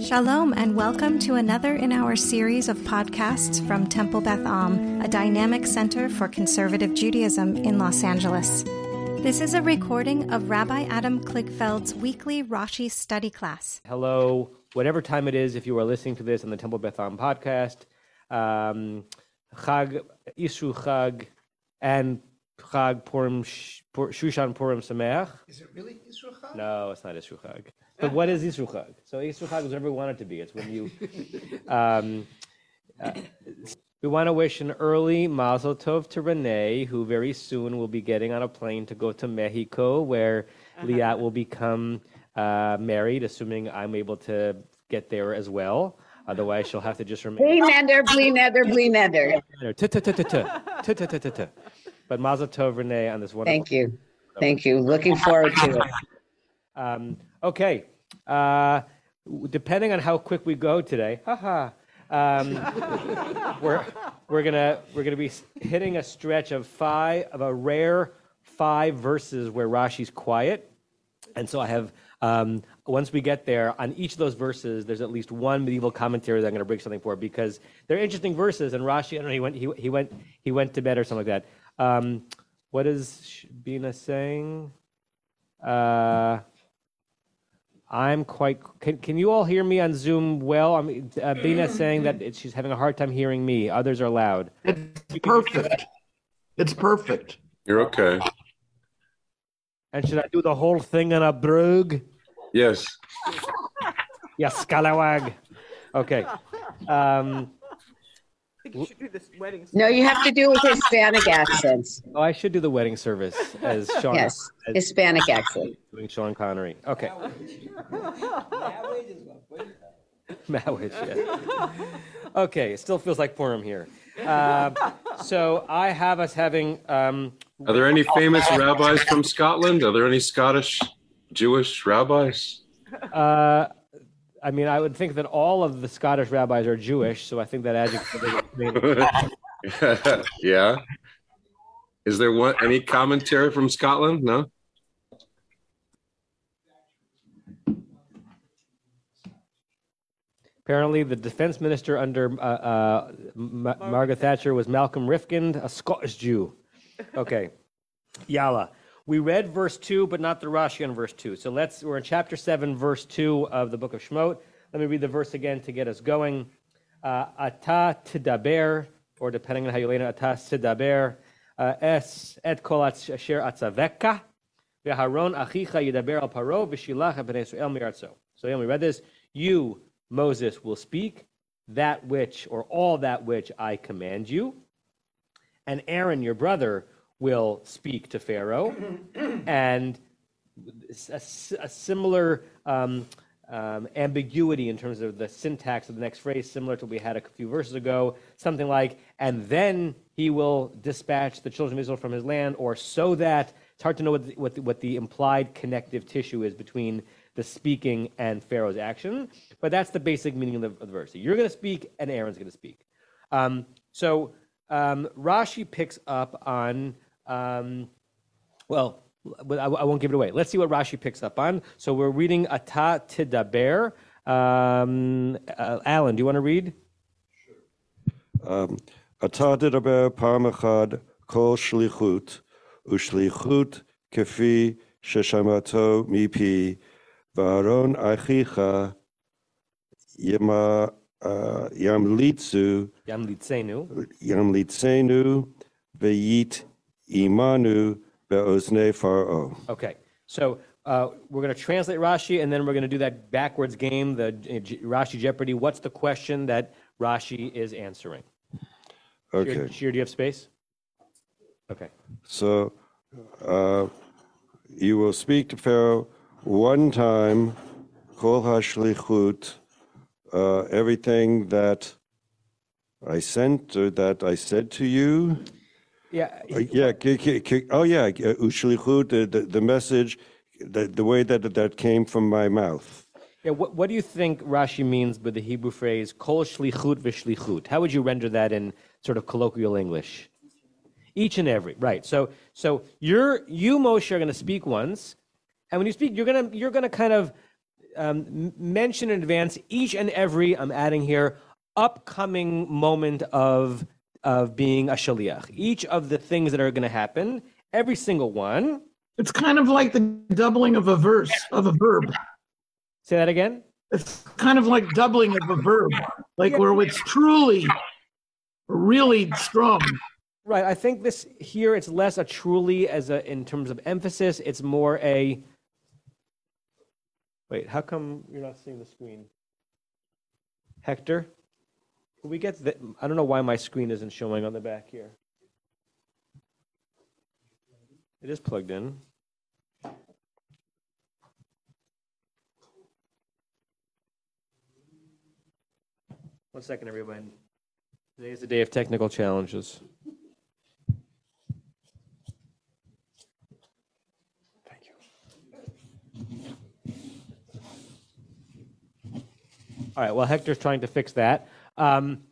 Shalom, and welcome to another in our series of podcasts from Temple Beth Am, a dynamic center for conservative Judaism in Los Angeles. This is a recording of Rabbi Adam Kligfeld's weekly Rashi study class. Hello, whatever time it is, if you are listening to this on the Temple Beth Am podcast, um, Chag, Isru Chag, and Chag Purim, Sh- Pur- Shushan Purim Sameach. Is it really Yisro Chag? No, it's not Isru Chag. But what is Isruchag? So Isruchag is whatever we want it to be. It's when you. Um, uh, we want to wish an early Mazel Tov to Renee, who very soon will be getting on a plane to go to Mexico, where Liat will become uh, married, assuming I'm able to get there as well. Otherwise, she'll have to just remain. Bli neder, bli neder, bli neder. But Mazel Tov, Renee, on this wonderful. Thank you. Thank you. Looking forward to it. Um, okay. Uh, depending on how quick we go today, haha, um, we're we're gonna we're gonna be hitting a stretch of five of a rare five verses where Rashi's quiet, and so I have. Um, once we get there, on each of those verses, there's at least one medieval commentary that I'm going to bring something for because they're interesting verses. And Rashi, I don't know, he went, he, he went, he went to bed or something like that. Um, what is Bina saying? Uh, I'm quite. Can, can you all hear me on Zoom well? I mean, uh, Bina saying that it, she's having a hard time hearing me. Others are loud. It's perfect. It's perfect. You're okay. And should I do the whole thing in a brug? Yes. Yeah, scalawag. Okay. Um, I think you should do this wedding. No, you have to do it with Hispanic accents. oh, I should do the wedding service as Sean. Yes, as Hispanic accent. doing Sean Connery. Okay. Mawish, yeah. Okay, it still feels like Purim here. Um, so I have us having. Um, Are there any famous rabbis from Scotland? Are there any Scottish Jewish rabbis? uh, I mean, I would think that all of the Scottish rabbis are Jewish, so I think that adjective. is- yeah. Is there one any commentary from Scotland? No. Apparently, the defense minister under uh, uh, Ma- Margaret Thatcher was Malcolm Rifkind, a Scottish Jew. Okay, Yalla. We read verse two, but not the Rashi on verse two. So let's. We're in chapter seven, verse two of the book of Shemot. Let me read the verse again to get us going. Uh, Ata tidaber, or depending on how you lay it, ata tidaber, uh, es et kol asher atzaveka, v'haron achicha yidaber al paro v'shilach Israel mi'artzo. So again, we read this. You, Moses, will speak that which, or all that which I command you, and Aaron, your brother, will speak to Pharaoh, and a, a similar um, um, ambiguity in terms of the syntax of the next phrase, similar to what we had a few verses ago, something like, and then he will dispatch the children of Israel from his land, or so that it's hard to know what the, what the, what the implied connective tissue is between the speaking and Pharaoh's action, but that's the basic meaning of the, of the verse. You're going to speak, and Aaron's going to speak. Um, so um, Rashi picks up on, um, well, I, I, won't give it away. Let's see what Rashi picks up on. So we're reading Ata Tidaber. Um, uh, Alan, do you want to read? Sure. Um, Ata Tidaber Parmachad Kol Shlichut Ushlichut Kefi Sheshamato Mipi Varon Achicha Yema uh, Yamlitzu Yamlitzenu Yamlitzenu Veyit imanu be'ozne faro. Okay, so uh, we're going to translate Rashi, and then we're going to do that backwards game, the uh, J- Rashi Jeopardy. What's the question that Rashi is answering? Okay. Shir, Shir do you have space? Okay. So uh, you will speak to Pharaoh one time, kol hashlichut, uh, everything that I sent or that I said to you. Yeah. Uh, yeah, ki- ki- ki- oh yeah, uh, ushlichut, the, the, the message, the, the way that that came from my mouth. Yeah, what, what do you think Rashi means with the Hebrew phrase kol shlichut v'shlichut? How would you render that in sort of colloquial English? Each and every, right? So, so you're you Moshe are going to speak once, and when you speak, you're gonna you're gonna kind of um, mention in advance each and every, I'm adding here, upcoming moment of, of being a shaliach. Each of the things that are going to happen, every single one. It's kind of like the doubling of a verse of a verb. Say that again. It's kind of like doubling of a verb, like where it's truly, really strong. Right. I think this here it's less a truly as a in terms of emphasis. It's more a. Wait, how come you're not seeing the screen? Hector, can we get the? I don't know why my screen isn't showing on the back here. It is plugged in. One second, everybody. Today is the day of technical challenges. Thank you. All right. Well, Hector's trying to fix that. Um,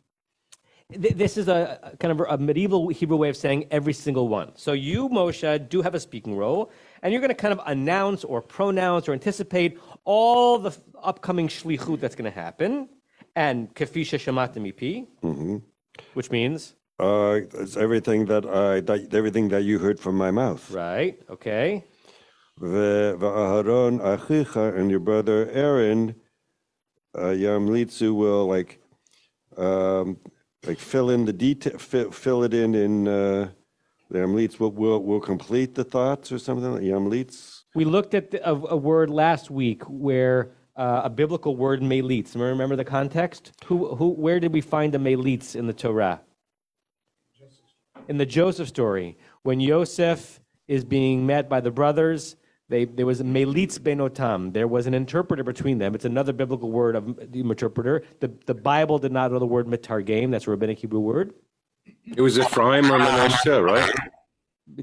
th- this is a a kind of a medieval Hebrew way of saying every single one. So you, Moshe, do have a speaking role, and you're going to kind of announce or pronounce or anticipate all the f- upcoming shlichut that's going to happen, and kafisha shamatim ipi, which means Uh, it's everything that I, that, everything that you heard from my mouth. right. Okay. V'aharon achicha and your brother Aaron, uh, Yamlitzu will like, um, like fill in the detail, fill, fill it in in, uh, the Yamlitz will, will, will complete the thoughts or something like Yamlitz. We looked at the, a, a word last week where uh, a biblical word melitz. Remember, remember the context? Who, who, where did we find the melitz in the Torah? In the Joseph story, when Joseph is being met by the brothers, they, there was a melitz benotam. There was an interpreter between them. It's another biblical word of the interpreter. The, the Bible did not know the word metargame. That's a rabbinic Hebrew word. It was Ephraim or Manasseh, right?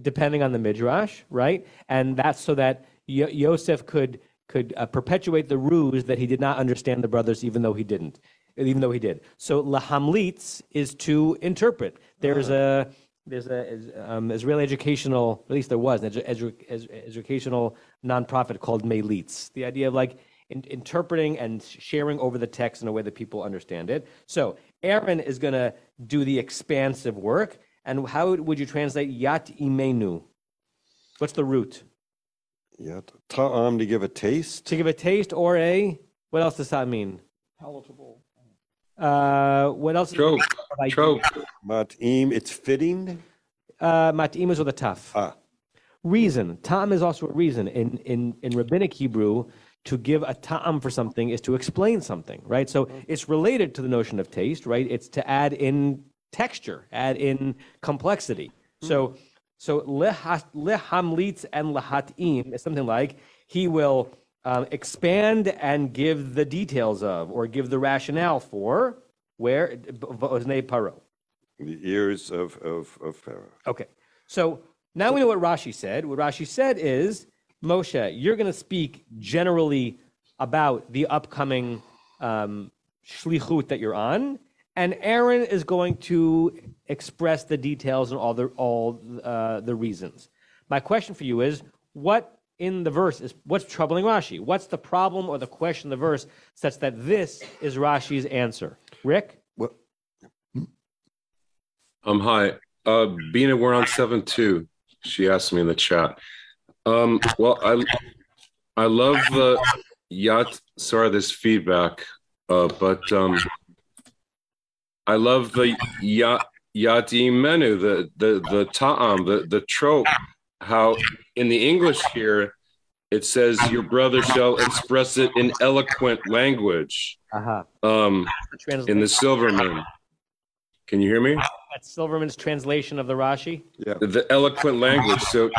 depending on the midrash, right? And that's so that Yo- Yosef could could uh, perpetuate the ruse that he did not understand the brothers, even though he didn't, even though he did. So lahamlitz is to interpret. There's a there's a is- um, Israeli educational, at least there was an edu- edu- edu- educational nonprofit called Melitz. The idea of like in, interpreting and sharing over the text in a way that people understand it. So Aaron is going to do the expansive work. And how would you translate yat imenu? What's the root? Yeah, ta'am to give a taste. To give a taste or a, what else does that mean? Palatable. Uh, what else? Trope. Like, Trope. Mat'im, it's fitting. Uh, mat'im is with a tough. Ah, Reason. Ta'am is also a reason. In, in, in rabbinic Hebrew, to give a ta'am for something is to explain something, right? So it's related to the notion of taste, right? It's to add in texture, add in complexity. So, so leha- lehamlitz and lehatim is something like he will um, expand and give the details of, or give the rationale for, where Paro. The ears of, of, of Pharaoh. Okay. So now we know what Rashi said. What Rashi said is, Moshe, you're going to speak generally about the upcoming um, shlichut that you're on, and Aaron is going to express the details and all the all uh, the reasons. My question for you is, what in the verse is what's troubling Rashi? What's the problem or the question in the verse such that this is Rashi's answer? Rick, Um, hi. Uh, Bina, we're on seven two. She asked me in the chat. Um, well, I I love the yacht. Sorry, this feedback. Uh, but um, I love the yacht yati menu, the the the ta'am, the the trope. How in the English here it says your brother shall express it in eloquent language. aha, Um, in the Silverman. Can you hear me? That's Silverman's translation of the Rashi. yeah. the eloquent language. So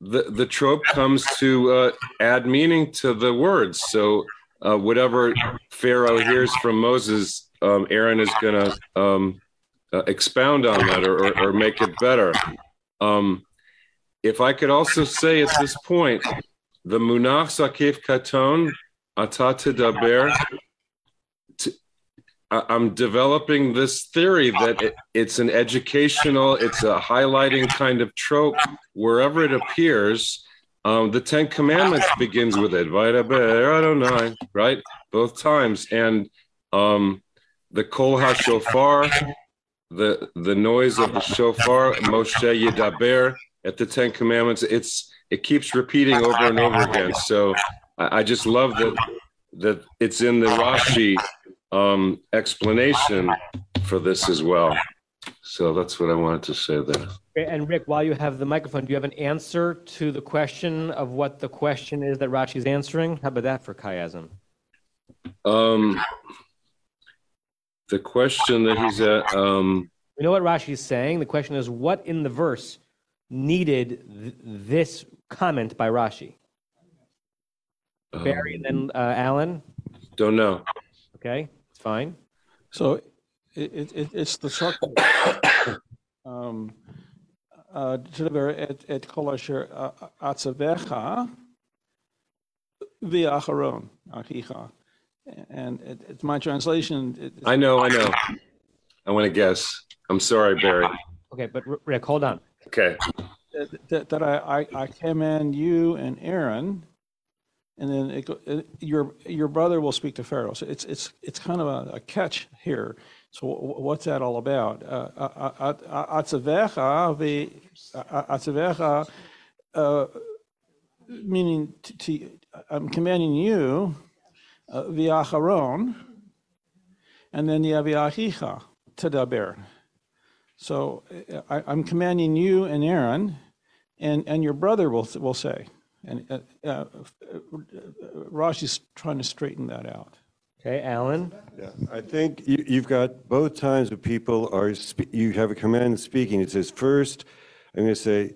the the trope comes to uh, add meaning to the words. So uh, whatever Pharaoh hears from Moses, um, Aaron is going to um, uh, expound on that or, or, or make it better. Um, if I could also say at this point, the Munach Zakef Katon Atata Daber. I'm developing this theory that it, it's an educational, it's a highlighting kind of trope wherever it appears. Um, the Ten Commandments begins with it, right? Both times, and um, the Kol HaShofar, the the noise of the shofar, Moshe Yedaber at the Ten Commandments. It's it keeps repeating over and over again. So I, I just love that that it's in the Rashi um, explanation for this as well. So that's what I wanted to say there. And Rick, while you have the microphone, do you have an answer to the question of what the question is that Rashi's answering? How about that for chiasm? Um, the question that he's at, um, We know what Rashi's saying. The question is, what in the verse needed th- this comment by Rashi? Barry and then uh, Alan. don't know. Okay, fine. So it, it, it's the circle. um, uh, et, et kol asher uh, uh, atzavecha v'acharon achicha. And it, it's my translation. It, it's I know, I know. I want to guess. I'm sorry, Barry. Okay, but Rick, hold on. Okay. That, that, that I, I, I command you and Aaron and then it, it, your your brother will speak to Pharaoh. So it's it's it's kind of a, a catch here. So wh- what's that all about? Uh, Atzavecha ve atzavecha, uh, meaning to, to, I'm commanding you, uh, v'acharon, and then have v'achicha tadaber. So uh, I, I'm commanding you and Aaron, and, and your brother will, will say. And uh, uh, uh, Rashi's trying to straighten that out. Okay, Alan. Yeah, I think you, you've got both times where people are, spe- you have a command speaking. It says, first, I'm going to say,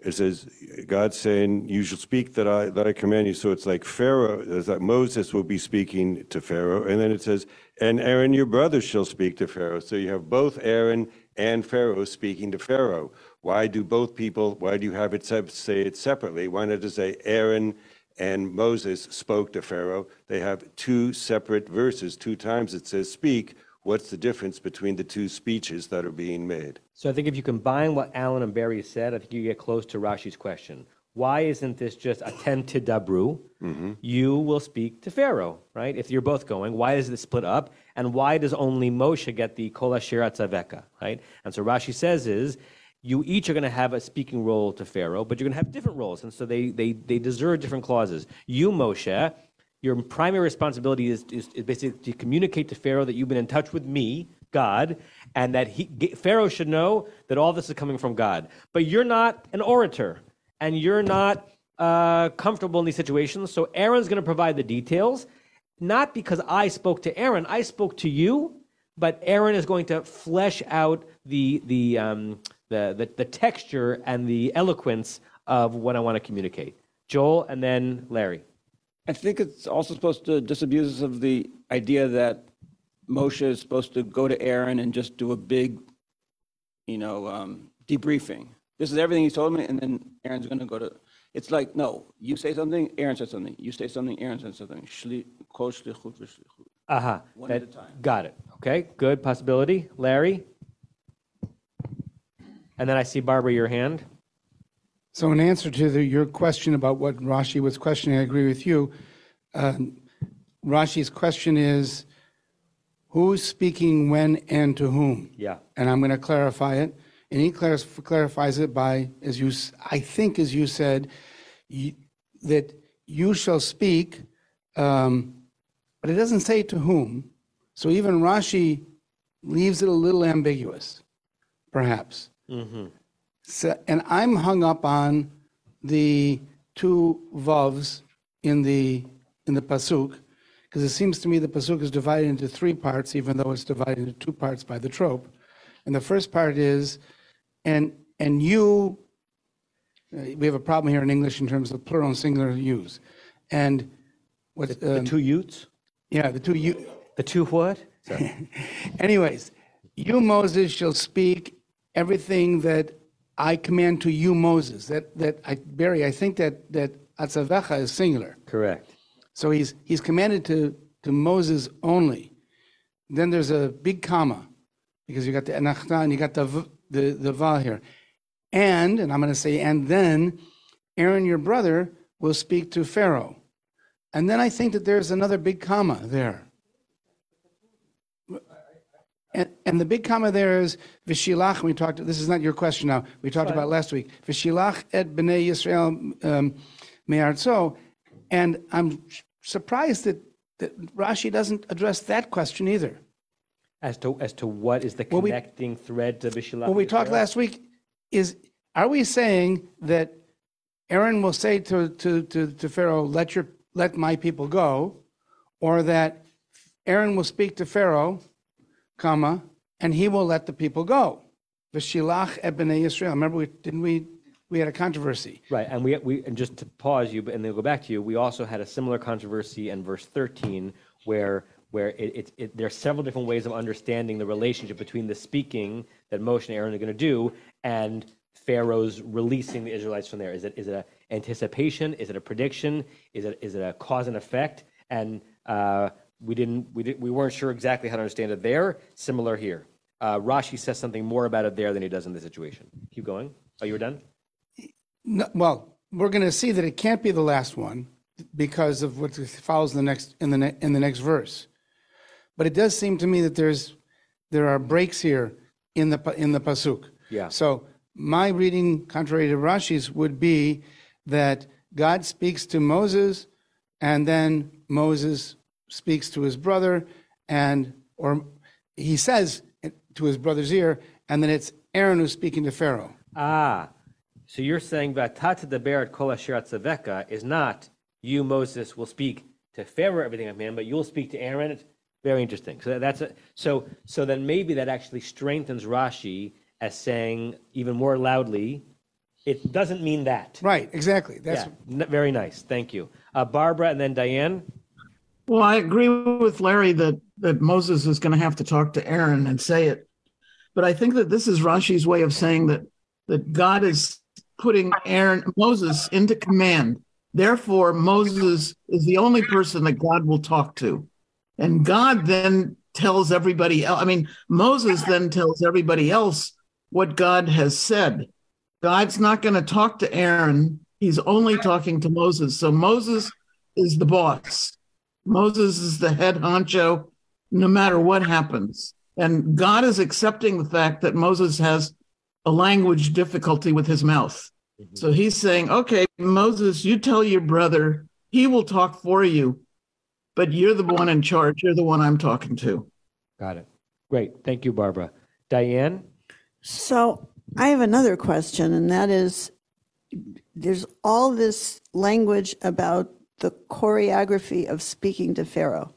it says, God saying, you shall speak that I, that I command you. So it's like Pharaoh, it's like Moses will be speaking to Pharaoh. And then it says, and Aaron, your brother, shall speak to Pharaoh. So you have both Aaron and Pharaoh speaking to Pharaoh. Why do both people, why do you have it say it separately? Why not just say Aaron and Moses spoke to Pharaoh? They have two separate verses. Two times it says speak. What's the difference between the two speeches that are being made? So I think if you combine what Alan and Barry said, I think you get close to Rashi's question. Why isn't this just attend to Dabru? Mm-hmm. You will speak to Pharaoh, right? If you're both going, why is this split up? And why does only Moshe get the Kol Asher right? And so Rashi says is, you each are going to have a speaking role to Pharaoh, but you're going to have different roles. And so they, they, they deserve different clauses. You, Moshe, your primary responsibility is, is, is basically to communicate to Pharaoh that you've been in touch with me, God, and that he, Pharaoh should know that all this is coming from God. But you're not an orator, and you're not uh, comfortable in these situations. So Aaron's going to provide the details, not because I spoke to Aaron, I spoke to you, but Aaron is going to flesh out the, the, um, the, the, the texture and the eloquence of what I want to communicate. Joel, and then Larry. I think it's also supposed to disabuse us of the idea that Moshe is supposed to go to Aaron and just do a big, you know, um, debriefing. This is everything he told me, and then Aaron's going to go to. It's like no, you say something, Aaron says something. You say something, Aaron says something. Shli, kol shlichut v'shlichut. Aha. At a time. Got it. Okay, good possibility. Larry? And then I see Barbara, your hand. So, in answer to the, your question about what Rashi was questioning, I agree with you. Um, Rashi's question is who's speaking when and to whom? Yeah. And I'm going to clarify it. And he claris- clarifies it by, as you, I think, as you said, you, that you shall speak, um, but it doesn't say to whom. So even Rashi leaves it a little ambiguous, perhaps. So, and I'm hung up on the two vavs in the in the pasuk because it seems to me the pasuk is divided into three parts, even though it's divided into two parts by the trope. And the first part is, and and you. uh, We have a problem here in English in terms of plural and singular use, and what The um, two Utes? yeah the two you. The two what? Anyways, you, Moses, shall speak everything that I command to you, Moses. That, that I, Barry, I think that, that atzavecha is singular. Correct. So he's, he's commanded to, to Moses only. Then there's a big comma, because you got the etnachta and you got the, the, the va here. And, and I'm going to say, and then Aaron, your brother, will speak to Pharaoh. And then I think that there's another big comma there. And, and the big comma there is Vishilach. We talked. This is not your question now. We talked about last week. Vishilach et bnei Yisrael um, me'artzo. And I'm surprised that, that Rashi doesn't address that question either. As to as to what is the Well, we- connecting thread to Bishilach? What we talked last week is, are we saying that Aaron will say to, to, to, to Pharaoh, let your, let my people go? Or that Aaron will speak to Pharaoh, comma, and he will let the people go? V'shilach et Yisrael. Remember, we, didn't we, we had a controversy. Right, and we, we and just to pause you, but and then go back to you. We also had a similar controversy in verse thirteen, where where it, it, it there are several different ways of understanding the relationship between the speaking that Moshe and Aaron are going to do and Pharaoh's releasing the Israelites from there. Is it is it a anticipation? Is it a prediction? Is it is it a cause and effect? And uh, we didn't we did, we weren't sure exactly how to understand it there. Similar here. Uh, Rashi says something more about it there than he does in the situation. Keep going. Oh, you were done. No, well, we're going to see that it can't be the last one because of what follows in the next in the ne- in the next verse. But it does seem to me that there's there are breaks here in the in the pasuk. Yeah. So my reading, contrary to Rashi's, would be that God speaks to Moses, and then Moses speaks to his brother, and or he says to his brother's ear, and then it's Aaron who's speaking to Pharaoh. Ah, so you're saying Vatata the Berat Kol Asher Atzaveka is not you, Moses, will speak to Pharaoh everything of man, but you'll speak to Aaron. It's very interesting. So that's a, so so then maybe that actually strengthens Rashi as saying even more loudly, it doesn't mean that. Right, exactly. That's yeah, n- very nice. Thank you, uh, Barbara, and then Diane. Well, I agree with Larry that that Moses is going to have to talk to Aaron and say it. But I think that this is Rashi's way of saying that that God is putting Aaron Moses into command. Therefore, Moses is the only person that God will talk to. And God then tells everybody else. I mean, Moses then tells everybody else what God has said. God's not going to talk to Aaron. He's only talking to Moses. So Moses is the boss. Moses is the head honcho no matter what happens. And God is accepting the fact that Moses has a language difficulty with his mouth. Mm-hmm. So he's saying, okay, Moses, you tell your brother, he will talk for you, but you're the one in charge. You're the one I'm talking to. Got it. Great. Thank you, Barbara. Diane. So I have another question, and that is there's all this language about the choreography of speaking to Pharaoh,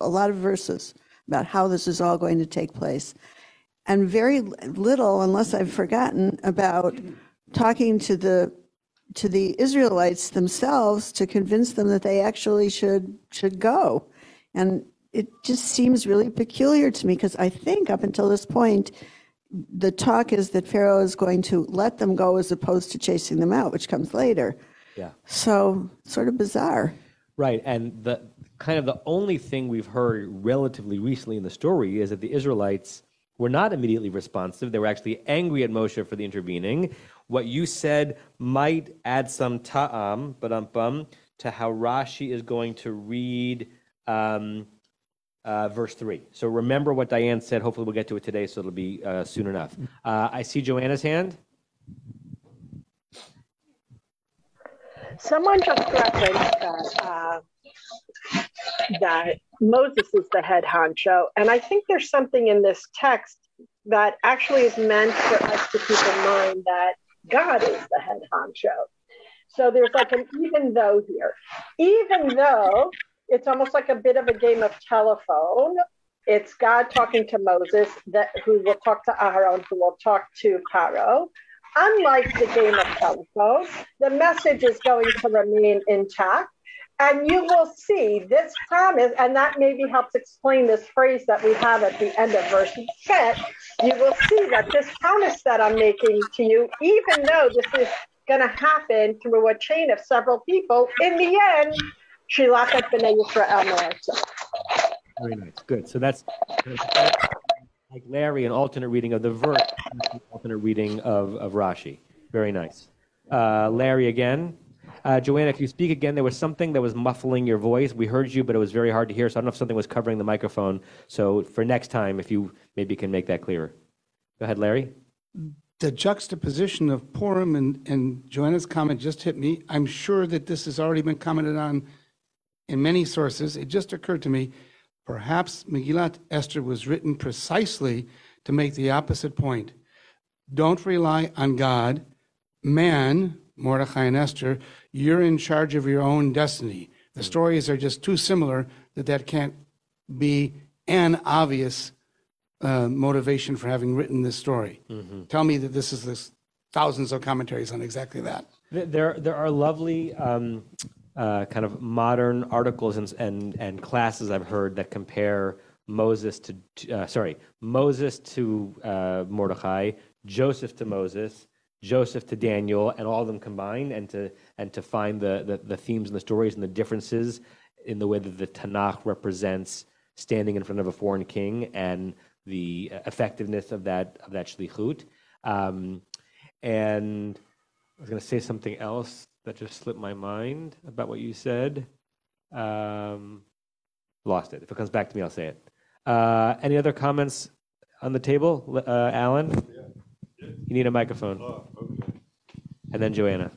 a lot of verses about how this is all going to take place, and very little, unless I've forgotten, about talking to the to the Israelites themselves to convince them that they actually should should go. And it just seems really peculiar to me because I think up until this point, the talk is that Pharaoh is going to let them go as opposed to chasing them out, which comes later. Yeah. So sort of bizarre. Right, and the kind of the only thing we've heard relatively recently in the story is that the Israelites were not immediately responsive. They were actually angry at Moshe for the intervening. What you said might add some ta'am, but um, to how Rashi is going to read um, uh, verse three. So remember what Diane said. Hopefully, we'll get to it today, so it'll be uh, soon enough. Uh, I see Joanna's hand. Someone just referenced that uh, that Moses is the head honcho, and I think there's something in this text that actually is meant for us to keep in mind that God is the head honcho. So there's like an even though here, even though it's almost like a bit of a game of telephone. It's God talking to Moses, that who will talk to Aaron, who will talk to Paro. Unlike the game of telephone, the message is going to remain intact. And you will see this promise, and that maybe helps explain this phrase that we have at the end of verse 10. You will see that this promise that I'm making to you, even though this is going to happen through a chain of several people, in the end, Shilachat B'nai Yisrael. Very nice. Good. So that's Larry, an alternate reading of the verse, alternate reading of, of Rashi. Very nice. Uh, Larry again. Uh, Joanna, if you speak again, there was something that was muffling your voice. We heard you, but it was very hard to hear. So I don't know if something was covering the microphone. So for next time, if you maybe can make that clearer. Go ahead, Larry. The juxtaposition of Purim and, and Joanna's comment just hit me. I'm sure that this has already been commented on in many sources. It just occurred to me, perhaps Megillat Esther was written precisely to make the opposite point. Don't rely on God. Man, Mordechai and Esther, you're in charge of your own destiny. The stories are just too similar that that can't be an obvious uh, motivation for having written this story. Tell me that this is this thousands of commentaries on exactly that. There, there are lovely um, uh, kind of modern articles and, and, and classes I've heard that compare Moses to, uh, sorry, Moses to uh, Mordecai, Joseph to Moses, Joseph to Daniel, and all of them combined, and to and to find the, the, the themes and the stories and the differences in the way that the Tanakh represents standing in front of a foreign king and the effectiveness of that of that shlichut. Um, and I was going to say something else that just slipped my mind about what you said. Um, lost it. If it comes back to me, I'll say it. Uh, any other comments on the table, uh, Alan? You need a microphone. And then Joanna.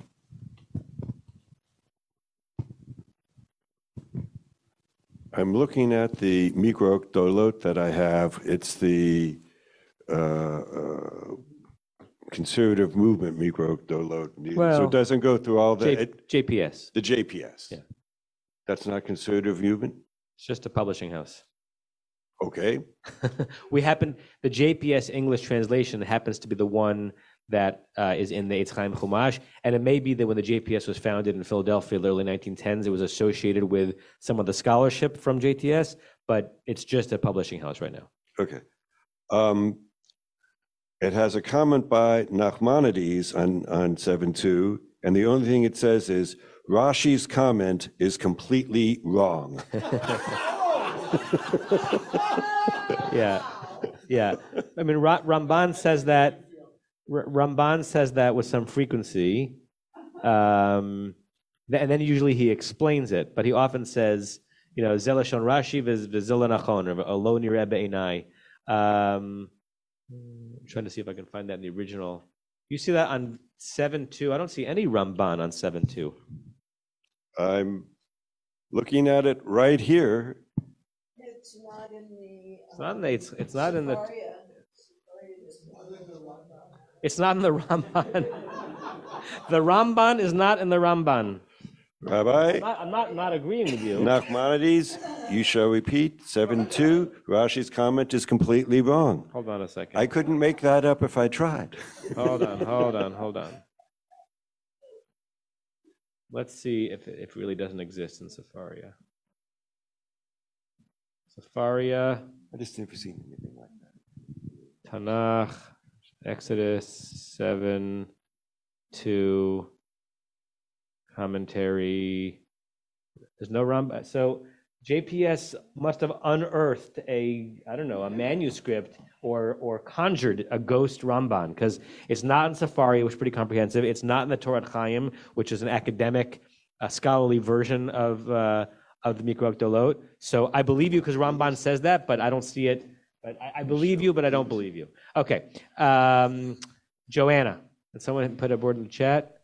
I'm looking at the Mikraot Gedolot that I have. It's the uh, uh, conservative movement Mikraot Gedolot. so Well, it doesn't go through all the J- it- JPS. the JPS. Yeah. That's not conservative movement. It's just a publishing house. Okay. we happen the JPS English translation happens to be the one that uh, is in the Eitz Chaim Chumash, and it may be that when the JPS was founded in Philadelphia in the early 1910s, it was associated with some of the scholarship from JTS, but it's just a publishing house right now. Okay. Um, it has a comment by Nachmanides on, on 7.2, and the only thing it says is Rashi's comment is completely wrong. yeah, yeah. I mean, Ra- Ramban says that. R- Ramban says that with some frequency, um, th- and then usually he explains it. But he often says, you know, Zelashon Rashi v'zila nachon or alo nireh be'enai. Um, I'm trying to see if I can find that in the original. You see that on seven two? I don't see any Ramban on seven two. I'm looking at it right here. It's not in the. It's not in the. It's, it's not in the. It's not in the Ramban. the Ramban is not in the Ramban. Rabbi, I'm not, I'm not, not agreeing with you. Nachmanides, you shall repeat 7 2. Rashi's comment is completely wrong. Hold on a second. I couldn't make that up if I tried. Hold on, hold on, hold on. Let's see if it, if it really doesn't exist in Sefaria. Sefaria, I just never seen anything like that. Tanakh, Exodus 7, 2, commentary. There's no Ramban. So JPS must have unearthed a, I don't know, a manuscript or, or conjured a ghost Ramban because it's not in Safari, which is pretty comprehensive. It's not in the Torat Chaim, which is an academic, uh, scholarly version of, uh, of the Mikraot Gedolot. So I believe you because Ramban says that, but I don't see it. But I, I believe you, but I don't believe you. Okay. Um, Joanna, did someone put a board in the chat?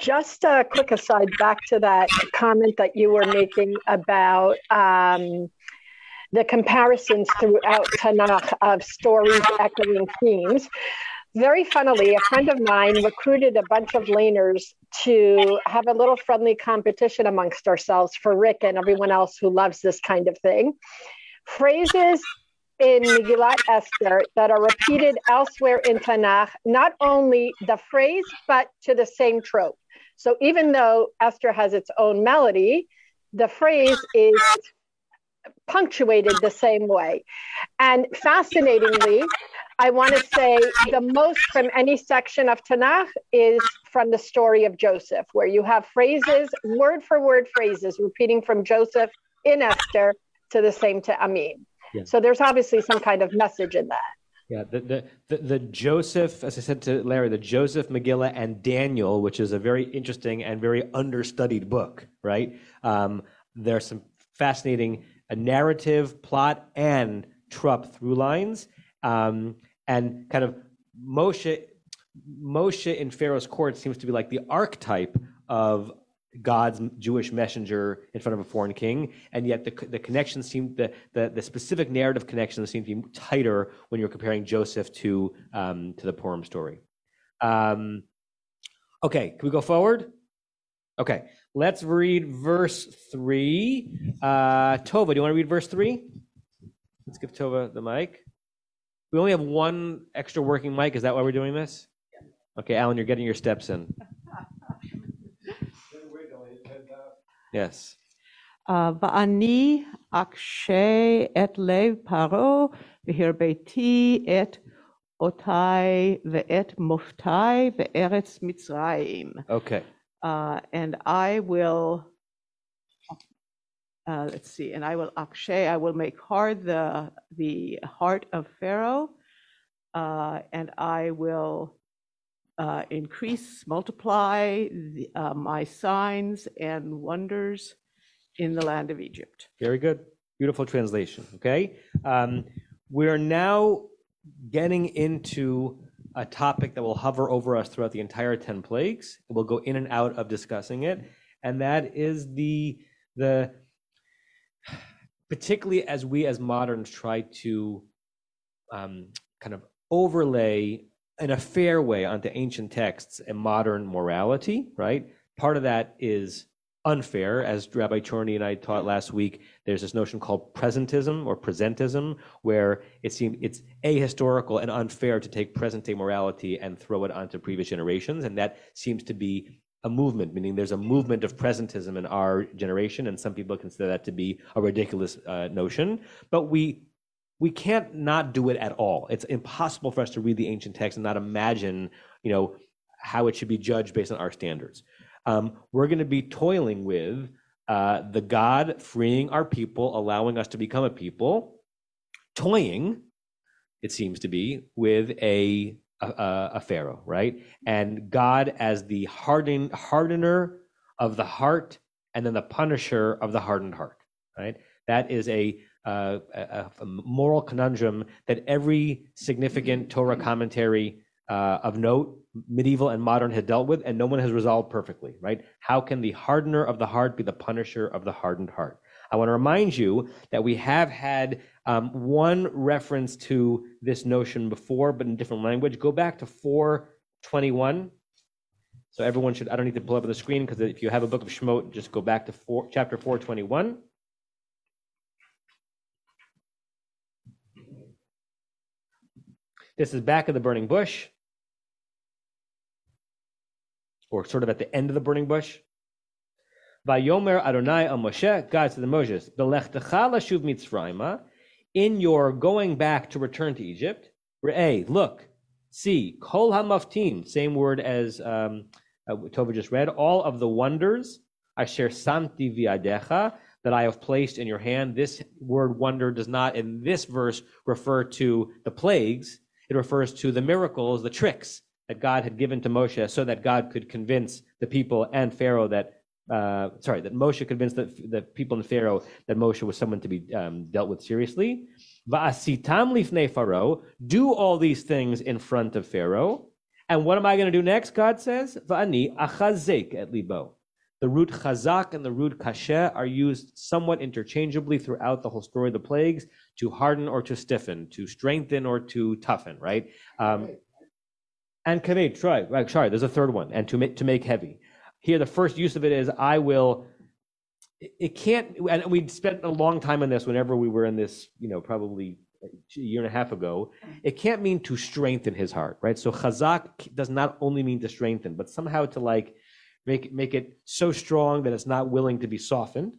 Just a quick aside back to that comment that you were making about um, the comparisons throughout Tanakh of stories echoing themes. Very funnily, a friend of mine recruited a bunch of laners to have a little friendly competition amongst ourselves for Rick and everyone else who loves this kind of thing. Phrases in Megillat Esther that are repeated elsewhere in Tanakh, not only the phrase, but to the same trope. So even though Esther has its own melody, the phrase is punctuated the same way. And fascinatingly, I want to say the most from any section of Tanakh is from the story of Joseph, where you have phrases, word for word phrases, repeating from Joseph in Esther to the same to Amin. Yeah. So there's obviously some kind of message in that. Yeah, the, the, the, the Joseph, as I said to Larry, the Joseph Megillah and Daniel, which is a very interesting and very understudied book, right? Um, there's some fascinating uh, narrative, plot, and trup through lines, um, and kind of Moshe. Moshe in Pharaoh's court seems to be like the archetype of God's Jewish messenger in front of a foreign king, and yet the the connections seem the the, the specific narrative connections seem to be tighter when you're comparing Joseph to um, to the Purim story. Um, okay, can we go forward? Okay, let's read verse three. Uh, Tova, do you want to read verse three? Let's give Tova the mic. We only have one extra working mic. Is that why we're doing this? Okay, Alan, you're getting your steps in. Yes. Uh, va'ani et lev paro et otai mitzrayim. Okay. Uh, and I will, uh, let's see, and I will akshay, I will make hard the, the heart of Pharaoh, uh, and I will uh, increase, multiply the, uh, my signs and wonders in the land of Egypt. Very good. Beautiful translation. Okay. Um, we're now getting into a topic that will hover over us throughout the entire 10 plagues. We'll go in and out of discussing it. And that is the, the, particularly as we as moderns try to um, kind of overlay in a fair way onto ancient texts and modern morality, right? Part of that is unfair, as Rabbi Chorny and I taught last week. There's this notion called presentism or presentism, where it seems it's ahistorical and unfair to take present day morality and throw it onto previous generations, and that seems to be a movement, meaning there's a movement of presentism in our generation, and some people consider that to be a ridiculous uh, notion. But we we can't not do it at all. It's impossible for us to read the ancient text and not imagine, you know, how it should be judged based on our standards. Um, we're going to be toiling with uh, the God freeing our people, allowing us to become a people, toying, it seems to be, with a a, a Pharaoh, right? And God as the harden, hardener of the heart, and then the punisher of the hardened heart, right? That is a uh, a, a, moral conundrum that every significant Torah commentary uh, of note, medieval and modern, had dealt with, and no one has resolved perfectly, right? How can the hardener of the heart be the punisher of the hardened heart? I want to remind you that we have had um, one reference to this notion before, but in different language. Go back to 421. So everyone should, I don't need to pull up on the screen because if you have a book of Shemot, just go back to four, chapter 421. This is back of the burning bush, or sort of at the end of the burning bush. Vayomer Adonai al Moshe, God said to Moses, Belechtecha lashuv Mitzrayma, in your going back to return to Egypt, Re'eh, look, see, Kol HaMaftim, same word as um, uh, Tova just read, all of the wonders, Asher Samti Viadecha, that I have placed in your hand. This word wonder does not, in this verse, refer to the plagues. It refers to the miracles, the tricks that God had given to Moshe so that God could convince the people and Pharaoh that, uh, sorry, that Moshe convinced the, the people and Pharaoh that Moshe was someone to be um, dealt with seriously. Va'asitam lifnei Pharaoh, do all these things in front of Pharaoh. And what am I going to do next? God says, Va'ani achazek et libo. The root chazak and the root kashe are used somewhat interchangeably throughout the whole story of the plagues to harden or to stiffen, to strengthen or to toughen, right? Um, and kaved, try, right, sorry, there's a third one, and to make, to make heavy. Here, the first use of it is I will, it can't, and we spent a long time on this whenever we were in this, you know, probably a year and a half ago. It can't mean to strengthen his heart, right? So chazak does not only mean to strengthen, but somehow to like make, make it so strong that it's not willing to be softened.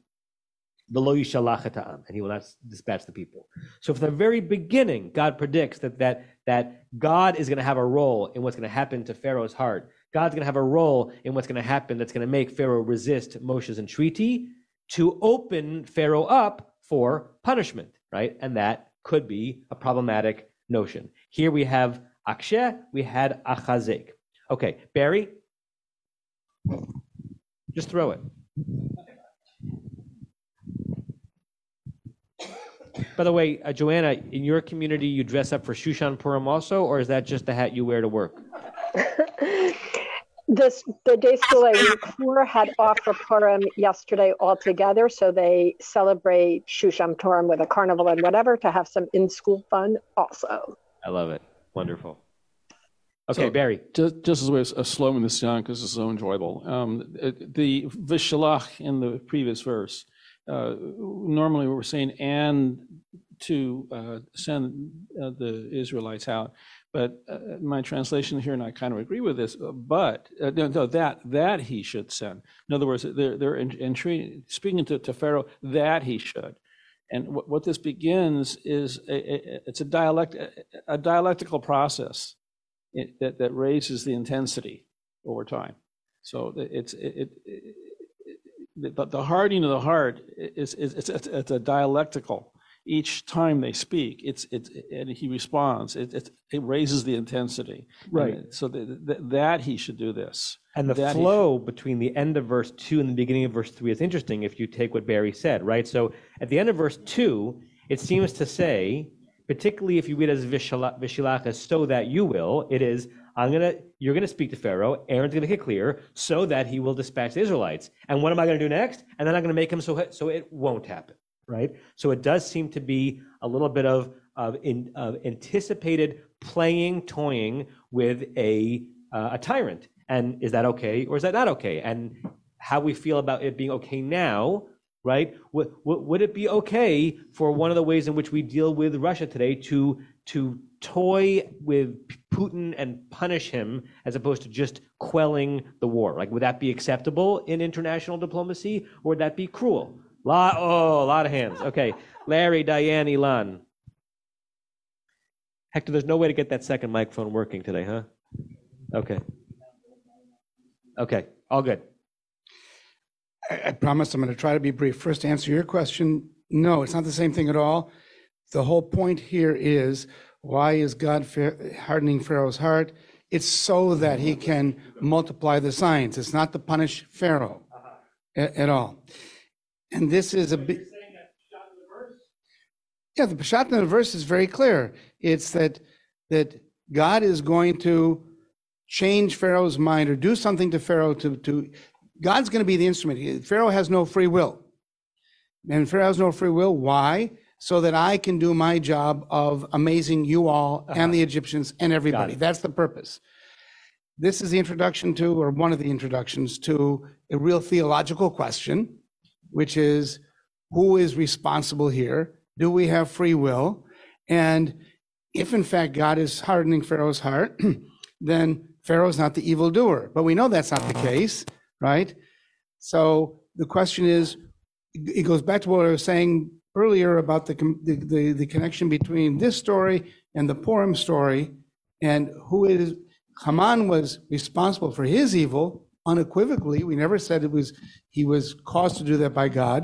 And he will not dispatch the people. So from the very beginning, God predicts that that that God is going to have a role in what's going to happen to Pharaoh's heart. God's going to have a role in what's going to happen that's going to make Pharaoh resist Moshe's entreaty to open Pharaoh up for punishment, right? And that could be a problematic notion. Here we have akshe, we had achazek. Okay, Barry, just throw it. By the way, uh, Joanna, in your community, you dress up for Shushan Purim also, or is that just the hat you wear to work? This the day school for had off for Purim yesterday altogether, so they celebrate Shushan Purim with a carnival and whatever to have some in-school fun also. I love it. Wonderful. Okay, So, Barry. Just, just as a way of slowing this down because it's so enjoyable. Um, the vishalach in the previous verse, uh, normally we're saying and to uh, send uh, the Israelites out. But uh, my translation here, and I kind of agree with this, uh, but uh, no, no, that that he should send. In other words, they're they're in, entreating, speaking to, to Pharaoh that he should. And what, what this begins is a, a, it's a dialect a dialectical process it, that, that raises the intensity over time. So it's it, it, it the, the hardening of the heart is, is it's, it's, it's a dialectical. Each time they speak, it's it's and he responds. It it, it raises the intensity. Right. And so the, the, that he should do this. And the That flow between the end of verse two and the beginning of verse three is interesting if you take what Barry said, right? So at the end of verse two, it seems to say, particularly if you read as vishilach as so that you will, it is, I'm gonna, you're gonna speak to Pharaoh, Aaron's gonna make it clear, so that he will dispatch the Israelites. And what am I gonna do next? And then I'm gonna make him so, so it won't happen, right? So it does seem to be a little bit of, of, in, of anticipated playing, toying with a, uh, a tyrant. And is that okay or is that not okay? And how we feel about it being okay now, right? Would, would, it be okay for one of the ways in which we deal with Russia today to, to toy with Putin and punish him as opposed to just quelling the war? Like, would that be acceptable in international diplomacy or would that be cruel? Lot, oh, a lot of hands. Okay. Larry, Diane, Elon. Hector, there's no way to get that second microphone working today, huh? Okay. Okay, all good. I, promise I'm going to try to be brief. First, to answer your question, no, it's not the same thing at all. The whole point here is why is God hardening Pharaoh's heart? It's so that he can multiply the signs. It's not to punish Pharaoh a- at, all. And this is a big. Yeah, the Peshat in the verse is very clear. It's that that God is going to change Pharaoh's mind or do something to Pharaoh to, to God's going to be the instrument. Pharaoh has no free will. And Pharaoh has no free will. Why? So that I can do my job of amazing you all and uh-huh. the Egyptians and everybody. That's the purpose. This is the introduction to, or one of the introductions to, a real theological question, which is who is responsible here? Do we have free will? And if in fact God is hardening Pharaoh's heart, then Pharaoh's not the evildoer. But we know that's not the case, right? So the question is, it goes back to what I was saying earlier about the, the, the, the connection between this story and the Purim story and who is. Haman was responsible for his evil unequivocally. We never said it was, he was caused to do that by God.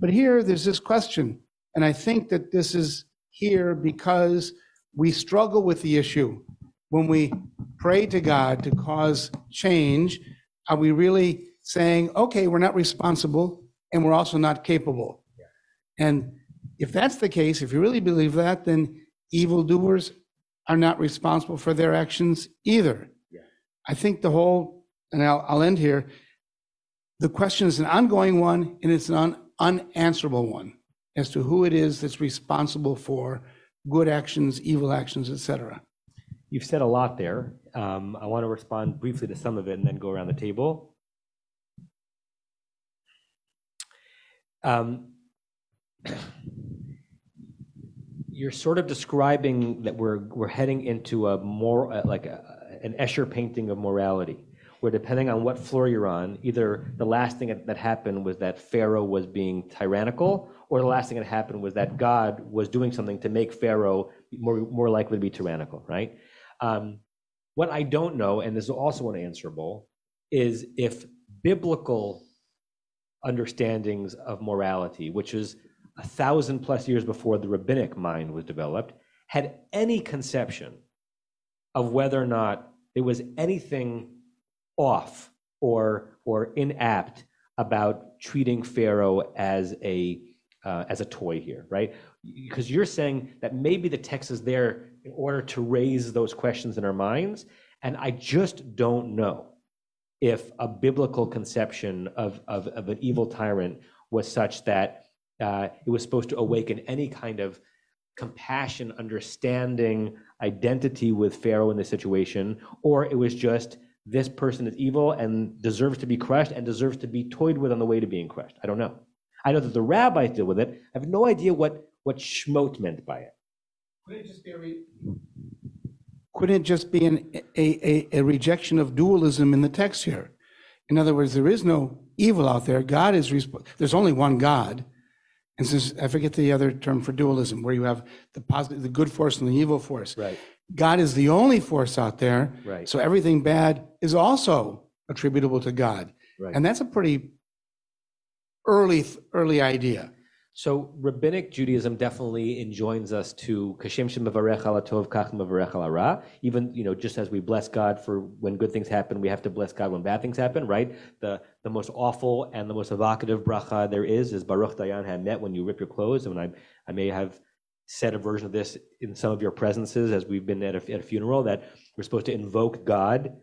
But here there's this question. And I think that this is here because we struggle with the issue. When we pray to God to cause change, are we really saying, okay, we're not responsible and we're also not capable? And if that's the case, if you really believe that, then evildoers are not responsible for their actions either. I think the whole, and I'll, I'll end here, the question is an ongoing one and it's an un, unanswerable one as to who it is that's responsible for good actions, evil actions, etc. You've said a lot there. Um, I want to respond briefly to some of it and then go around the table. Um, you're sort of describing that we're heading into a more uh, like an Escher painting of morality, where depending on what floor you're on, either the last thing that, happened was that Pharaoh was being tyrannical, or the last thing that happened was that God was doing something to make Pharaoh more likely to be tyrannical, right? Um, what I don't know, and this is also unanswerable, is if biblical understandings of morality, which is a thousand plus years before the rabbinic mind was developed, had any conception of whether or not there was anything off or or inapt about treating Pharaoh as a uh, as a toy here, right? Because you're saying that maybe the text is there in order to raise those questions in our minds, and I just don't know if a biblical conception of of, of an evil tyrant was such that uh, it was supposed to awaken any kind of compassion, understanding, identity with Pharaoh in this situation, or it was just this person is evil and deserves to be crushed and deserves to be toyed with on the way to being crushed. I don't know. I know that the rabbis deal with it. I have no idea what, what Shmot meant by it. Couldn't it just be a, re- couldn't it just be an, a, a, a rejection of dualism in the text here? In other words, there is no evil out there. God is, resp- there's only one God. And since I forget the other term for dualism, where you have the positive, the good force and the evil force. Right. God is the only force out there. Right. So everything bad is also attributable to God. Right. And that's a pretty early, early idea. So rabbinic Judaism definitely enjoins us to kashem shemavarech ala tov kach ra. Even you know, just as we bless God for when good things happen, we have to bless God when bad things happen, right? The the most awful and the most evocative bracha there is is Baruch Dayan Hamet when you rip your clothes. And I I may have said a version of this in some of your presences as we've been at a, at a funeral that we're supposed to invoke God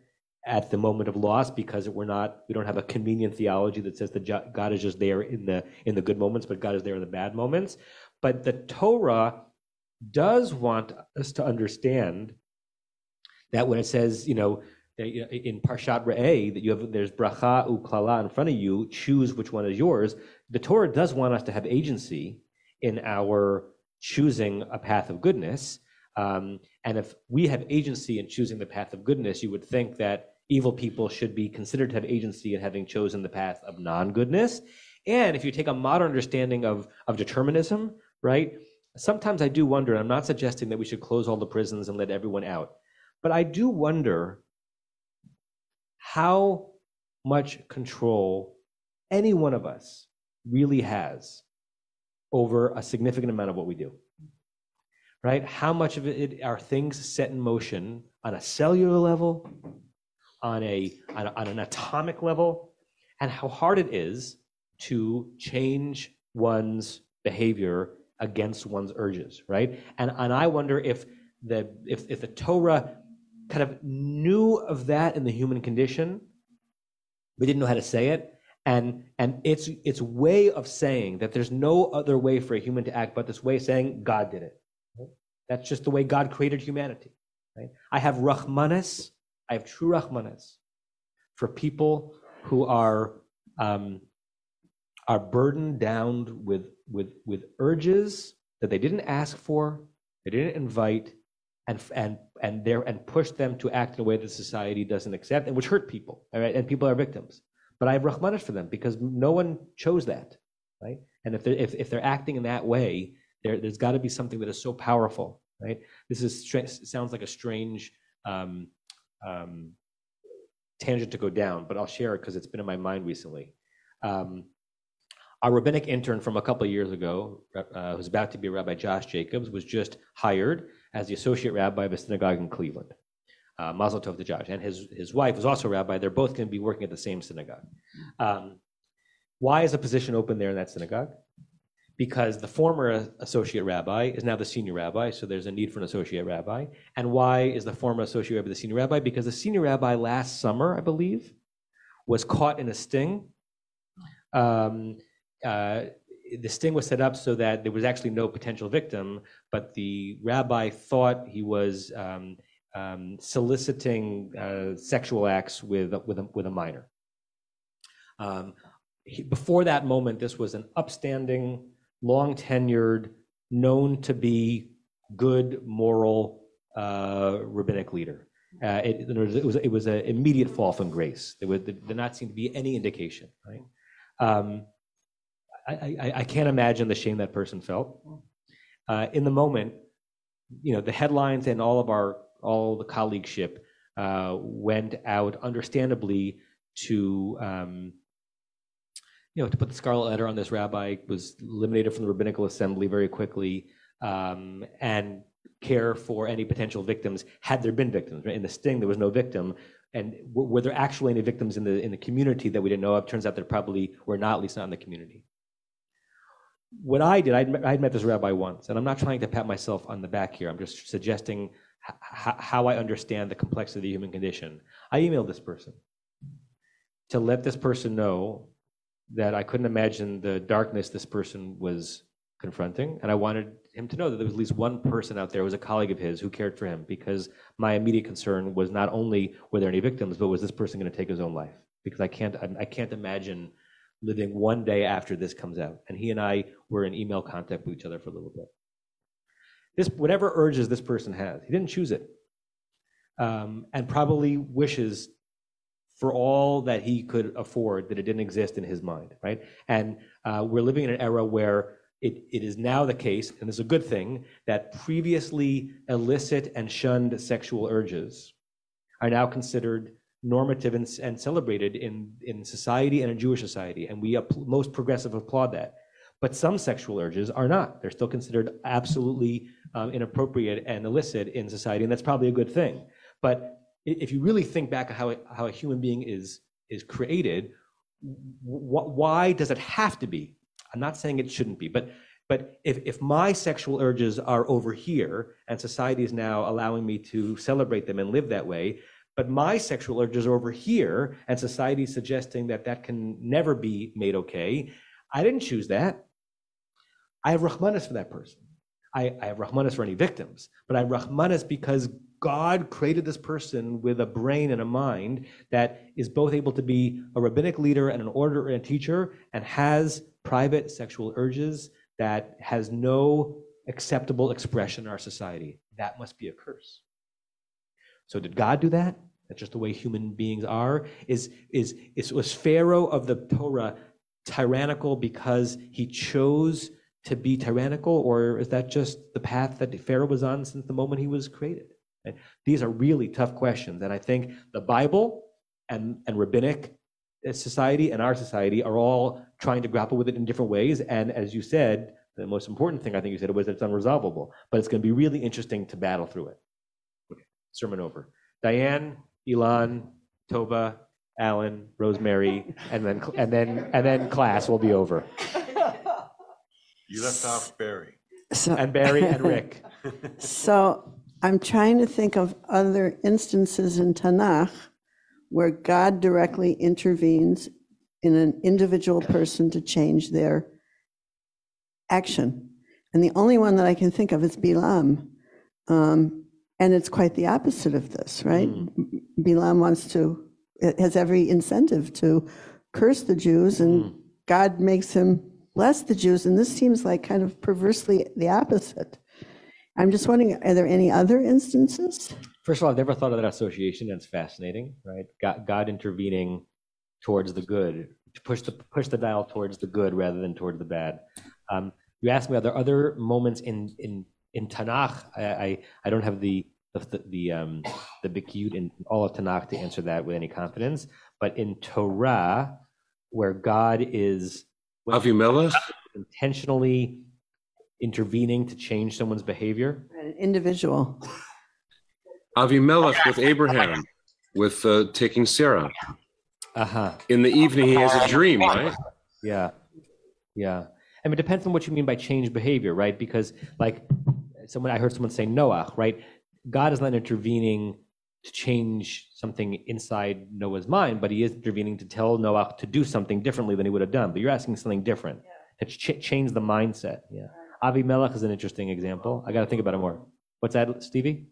at the moment of loss because we're not we don't have a convenient theology that says that God is just there in the in the good moments, but God is there in the bad moments. But the Torah does want us to understand that when it says, you know, in Parshat Re'eh, that you have there's bracha uklala in front of you, choose which one is yours. The Torah does want us to have agency in our choosing a path of goodness. Um, and if we have agency in choosing the path of goodness, you would think that evil people should be considered to have agency in having chosen the path of non-goodness. And if you take a modern understanding of, of determinism, right? Sometimes I do wonder, I'm not suggesting that we should close all the prisons and let everyone out, but I do wonder how much control any one of us really has over a significant amount of what we do. Right? How much of it are things set in motion on a cellular level, on a, on, a, on an atomic level, and how hard it is to change one's behavior against one's urges, right? And and I wonder if the if if the Torah kind of knew of that in the human condition, but didn't know how to say it, and and its its way of saying that there's no other way for a human to act but this way of saying God did it. That's just the way God created humanity. Right? I have Rahmanis, I have true Rahmanis for people who are um, are burdened down with with with urges that they didn't ask for, they didn't invite, and and and there and push them to act in a way that society doesn't accept, and which hurt people. Right? And people are victims. But I have rahmanis for them because no one chose that, right? And if they're, if, if they're acting in that way, there, there's got to be something that is so powerful, right? This is sounds like a strange um, um, tangent to go down, but I'll share it because it's been in my mind recently. Um, our rabbinic intern from a couple of years ago, uh, who's about to be Rabbi Josh Jacobs, was just hired as the associate rabbi of a synagogue in Cleveland uh, Mazel Tov to Josh, and his, his wife is also a rabbi. They're both going to be working at the same synagogue. Um, why is a position open there in that synagogue? Because the former associate rabbi is now the senior rabbi, so there's a need for an associate rabbi. And why is the former associate rabbi the senior rabbi? Because the senior rabbi last summer, I believe, was caught in a sting. Um, uh, the sting was set up so that there was actually no potential victim, but the rabbi thought he was um, um, soliciting uh, sexual acts with with a, with a minor. Um, he, before that moment, this was an upstanding, long tenured, known to be good, moral uh, rabbinic leader. Uh, it, it, was it was an immediate fall from grace. There would did not seem to be any indication. Right? Um, I, I, I, can't imagine the shame that person felt. Uh, in the moment, you know, the headlines and all of our all the colleagueship uh, went out, understandably, to um, you know to put the scarlet letter on this rabbi was eliminated from the rabbinical assembly very quickly, um, and care for any potential victims had there been victims. Right? In the sting, there was no victim. And w- were there actually any victims in the, in the community that we didn't know of? Turns out there probably were not, at least not in the community. What I did, I'd, I'd met this rabbi once, and I'm not trying to pat myself on the back here. I'm just suggesting h- how I understand the complexity of the human condition. I emailed this person to let this person know that I couldn't imagine the darkness this person was confronting, and I wanted him to know that there was at least one person out there was a colleague of his who cared for him because my immediate concern was not only were there any victims, but was this person going to take his own life? Because I can't, I, I can't imagine living one day after this comes out. And he and I were in email contact with each other for a little bit. This, whatever urges this person has, he didn't choose it, um, and probably wishes for all that he could afford that it didn't exist in his mind, right? And uh, we're living in an era where it, it is now the case, and it's a good thing, that previously illicit and shunned sexual urges are now considered normative and, and celebrated in, in society and in Jewish society. And we, app- most progressive, applaud that. But some sexual urges are not. They're still considered absolutely um, inappropriate and illicit in society, and that's probably a good thing. But if you really think back how, how a human being is, is created, wh- why does it have to be? I'm not saying it shouldn't be, but but if, if my sexual urges are over here and society is now allowing me to celebrate them and live that way, but my sexual urges are over here and society is suggesting that that can never be made okay, I didn't choose that. I have Rahmanis for that person. I, I have Rahmanis for any victims, but I have Rahmanis because God created this person with a brain and a mind that is both able to be a rabbinic leader and an orator and a teacher and has private sexual urges that has no acceptable expression in our society. That must be a curse. So did God do that? That's just the way human beings are. Is is is was Pharaoh of the Torah tyrannical because he chose to be tyrannical, or is that just the path that Pharaoh was on since the moment he was created? And these are really tough questions, and I think the Bible and and rabbinic uh, society and our society are all trying to grapple with it in different ways. And as you said, the most important thing I think you said was that it's unresolvable, but it's going to be really interesting to battle through it. Okay, sermon over. Diane, Elon, Tova, Alan, Rosemary, and then and then and then class will be over. You left off Barry. So, And Barry and Rick. so I'm trying to think of other instances in Tanakh where God directly intervenes in an individual person to change their action. And the only one that I can think of is Bilam. Um, and it's quite the opposite of this, right? Bilam wants to, it has every incentive to curse the Jews, and God makes him bless the Jews. And this seems like kind of perversely the opposite. I'm just wondering, are there any other instances? First of all, I've never thought of that association. That's fascinating, right? God, God intervening towards the good, to push the push the dial towards the good rather than toward the bad. Um, you asked me, are there other moments in in in Tanakh? I I, I don't have the the the um, the bekiut in all of Tanakh to answer that with any confidence. But in Torah, where God is Avimelech? intentionally intervening to change someone's behavior. An individual. Avimelech with Abraham, with uh, taking Sarah. Uh-huh. In the evening, he has a dream, right? Yeah. Yeah. I mean, it depends on what you mean by change behavior, right? Because, like, someone I heard someone say Noah, right? God is not intervening to change something inside Noah's mind, but he is intervening to tell Noah to do something differently than he would have done. But you're asking something different. It's ch- change the mindset. Yeah. Avimelech is an interesting example. I got to think about it more. What's that, Stevie?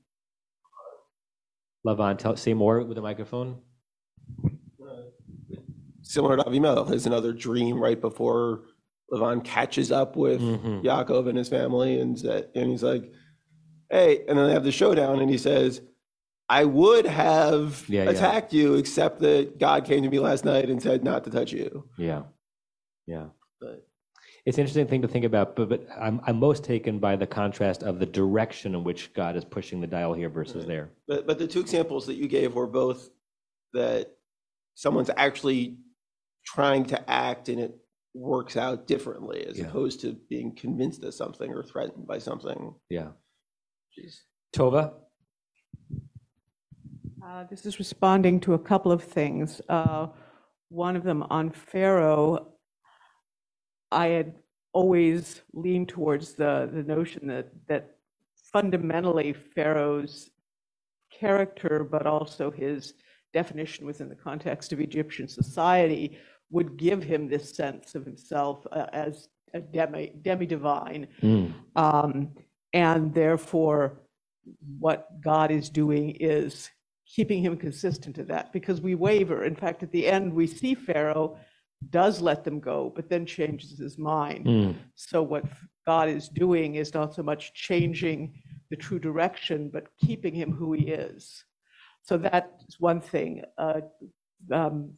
Lavan, tell, say more with the microphone. Similar to Avimelech, there's another dream right before Lavan catches up with Mhm. Yaakov and his family, and sa- and he's like, "Hey," and then they have the showdown, and he says, "I would have Yeah, yeah. attacked you, except that God came to me last night and said not to touch you." Yeah, yeah. But It's an interesting thing to think about, but, but I'm, I'm most taken by the contrast of the direction in which God is pushing the dial here versus there. But, but the two examples that you gave were both that someone's actually trying to act and it works out differently as Yeah. opposed to being convinced of something or threatened by something. Yeah. Jeez. Tova? Uh, This is responding to a couple of things. Uh, One of them on Pharaoh, I had always leaned towards the, the notion that, that fundamentally Pharaoh's character, but also his definition within the context of Egyptian society, would give him this sense of himself uh, as a demi, demi-divine. Um, and therefore, what God is doing is keeping him consistent to that because we waver. In fact, at the end, we see Pharaoh does let them go, but then changes his mind. Mm. So, what God is doing is not so much changing the true direction, but keeping him who he is. So, that's one thing. Uh, um,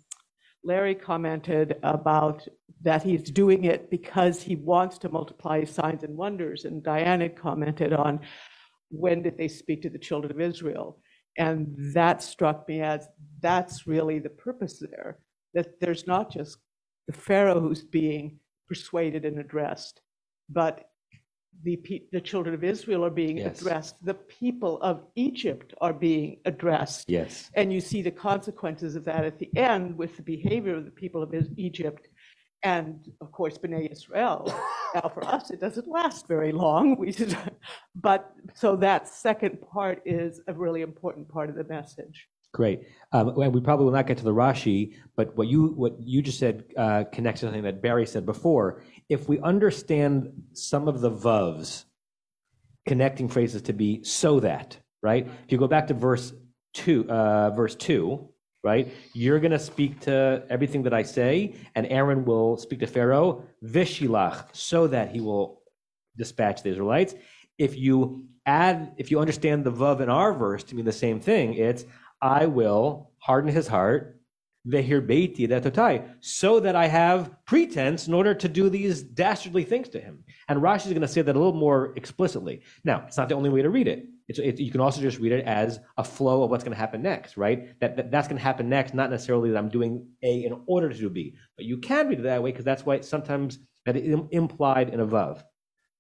Larry commented about that he's doing it because he wants to multiply his signs and wonders. And Diane had commented on when did they speak to the children of Israel? And that struck me as that's really the purpose there, that there's not just the Pharaoh who's being persuaded and addressed, but the, pe- the children of Israel are being Yes. addressed. The people of Egypt are being addressed. Yes. And you see the consequences of that at the end with the behavior of the people of Egypt and, of course, B'nai Israel. Now, for us, it doesn't last very long. We should, but so that second part is a really important part of the message. Great. Um, and we probably will not get to the Rashi, but what you what you just said uh, connects to something that Barry said before. If we understand some of the vovs, connecting phrases to be so that, right? If you go back to verse two, uh, verse two, right? You're going to speak to everything that I say, and Aaron will speak to Pharaoh, vishilach, so that he will dispatch the Israelites. If you add, if you understand the vav in our verse to mean the same thing, it's I will harden his heart, vehirbeiti et ototai, so that I have pretense in order to do these dastardly things to him. And Rashi is going to say that a little more explicitly. Now, it's not the only way to read it. It's, it you can also just read it as a flow of what's going to happen next, right? That, that that's going to happen next, not necessarily that I'm doing A in order to do B, but you can read it that way because that's why it's sometimes implied in above.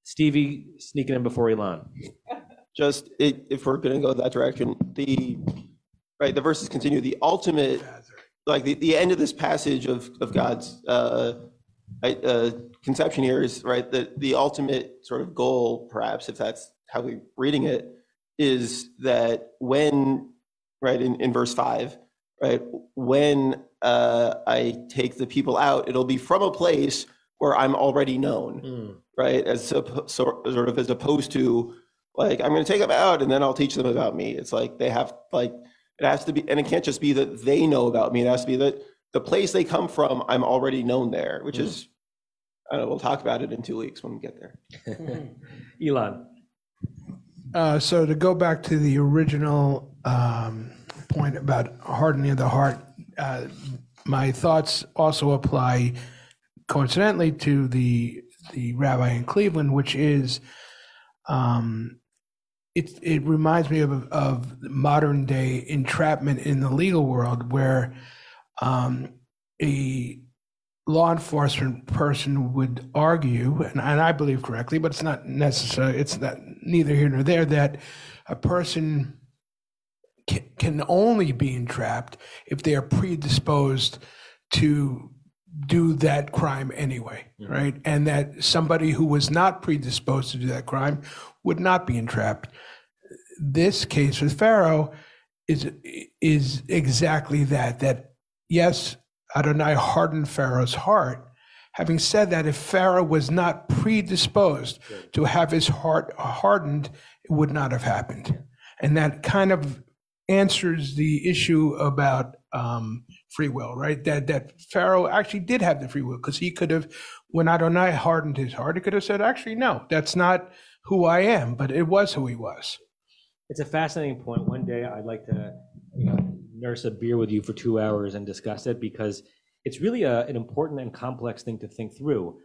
Stevie sneaking in before Elon. just i- if we're going to go that direction, the right the verses continue. The ultimate, like the, the end of this passage of of God's uh, uh, conception here is right. The the ultimate sort of goal, perhaps, if that's how we're reading it, is that when right in, in verse five, right when uh, I take the people out, it'll be from a place where I'm already known right? As oppo- so, sort of as opposed to like I'm going to take them out and then I'll teach them about me. It's like they have like it has to be, and it can't just be that they know about me. It has to be that the place they come from, I'm already known there, which is I don't know. We'll talk about it in two weeks when we get there. Elon. Uh, so to go back to the original um, point about hardening of the heart, uh, my thoughts also apply coincidentally to the the rabbi in Cleveland, which is um, it it reminds me of of modern day entrapment in the legal world, where um, a law enforcement person would argue, and, and I believe correctly, but it's not necessary. It's not neither here nor there that a person can, can only be entrapped if they are predisposed to do that crime anyway, mm-hmm. right? And that somebody who was not predisposed to do that crime would not be entrapped. This case with Pharaoh is is exactly that. That yes, Adonai hardened Pharaoh's heart. Having said that, if Pharaoh was not predisposed to have his heart hardened, it would not have happened. And that kind of answers the issue about um, free will, right? That that Pharaoh actually did have the free will because he could have, when Adonai hardened his heart, he could have said, "Actually, no, that's not who I am," but it was who he was. It's a fascinating point. One day I'd like to, you know, nurse a beer with you for two hours and discuss it because it's really a, an important and complex thing to think through.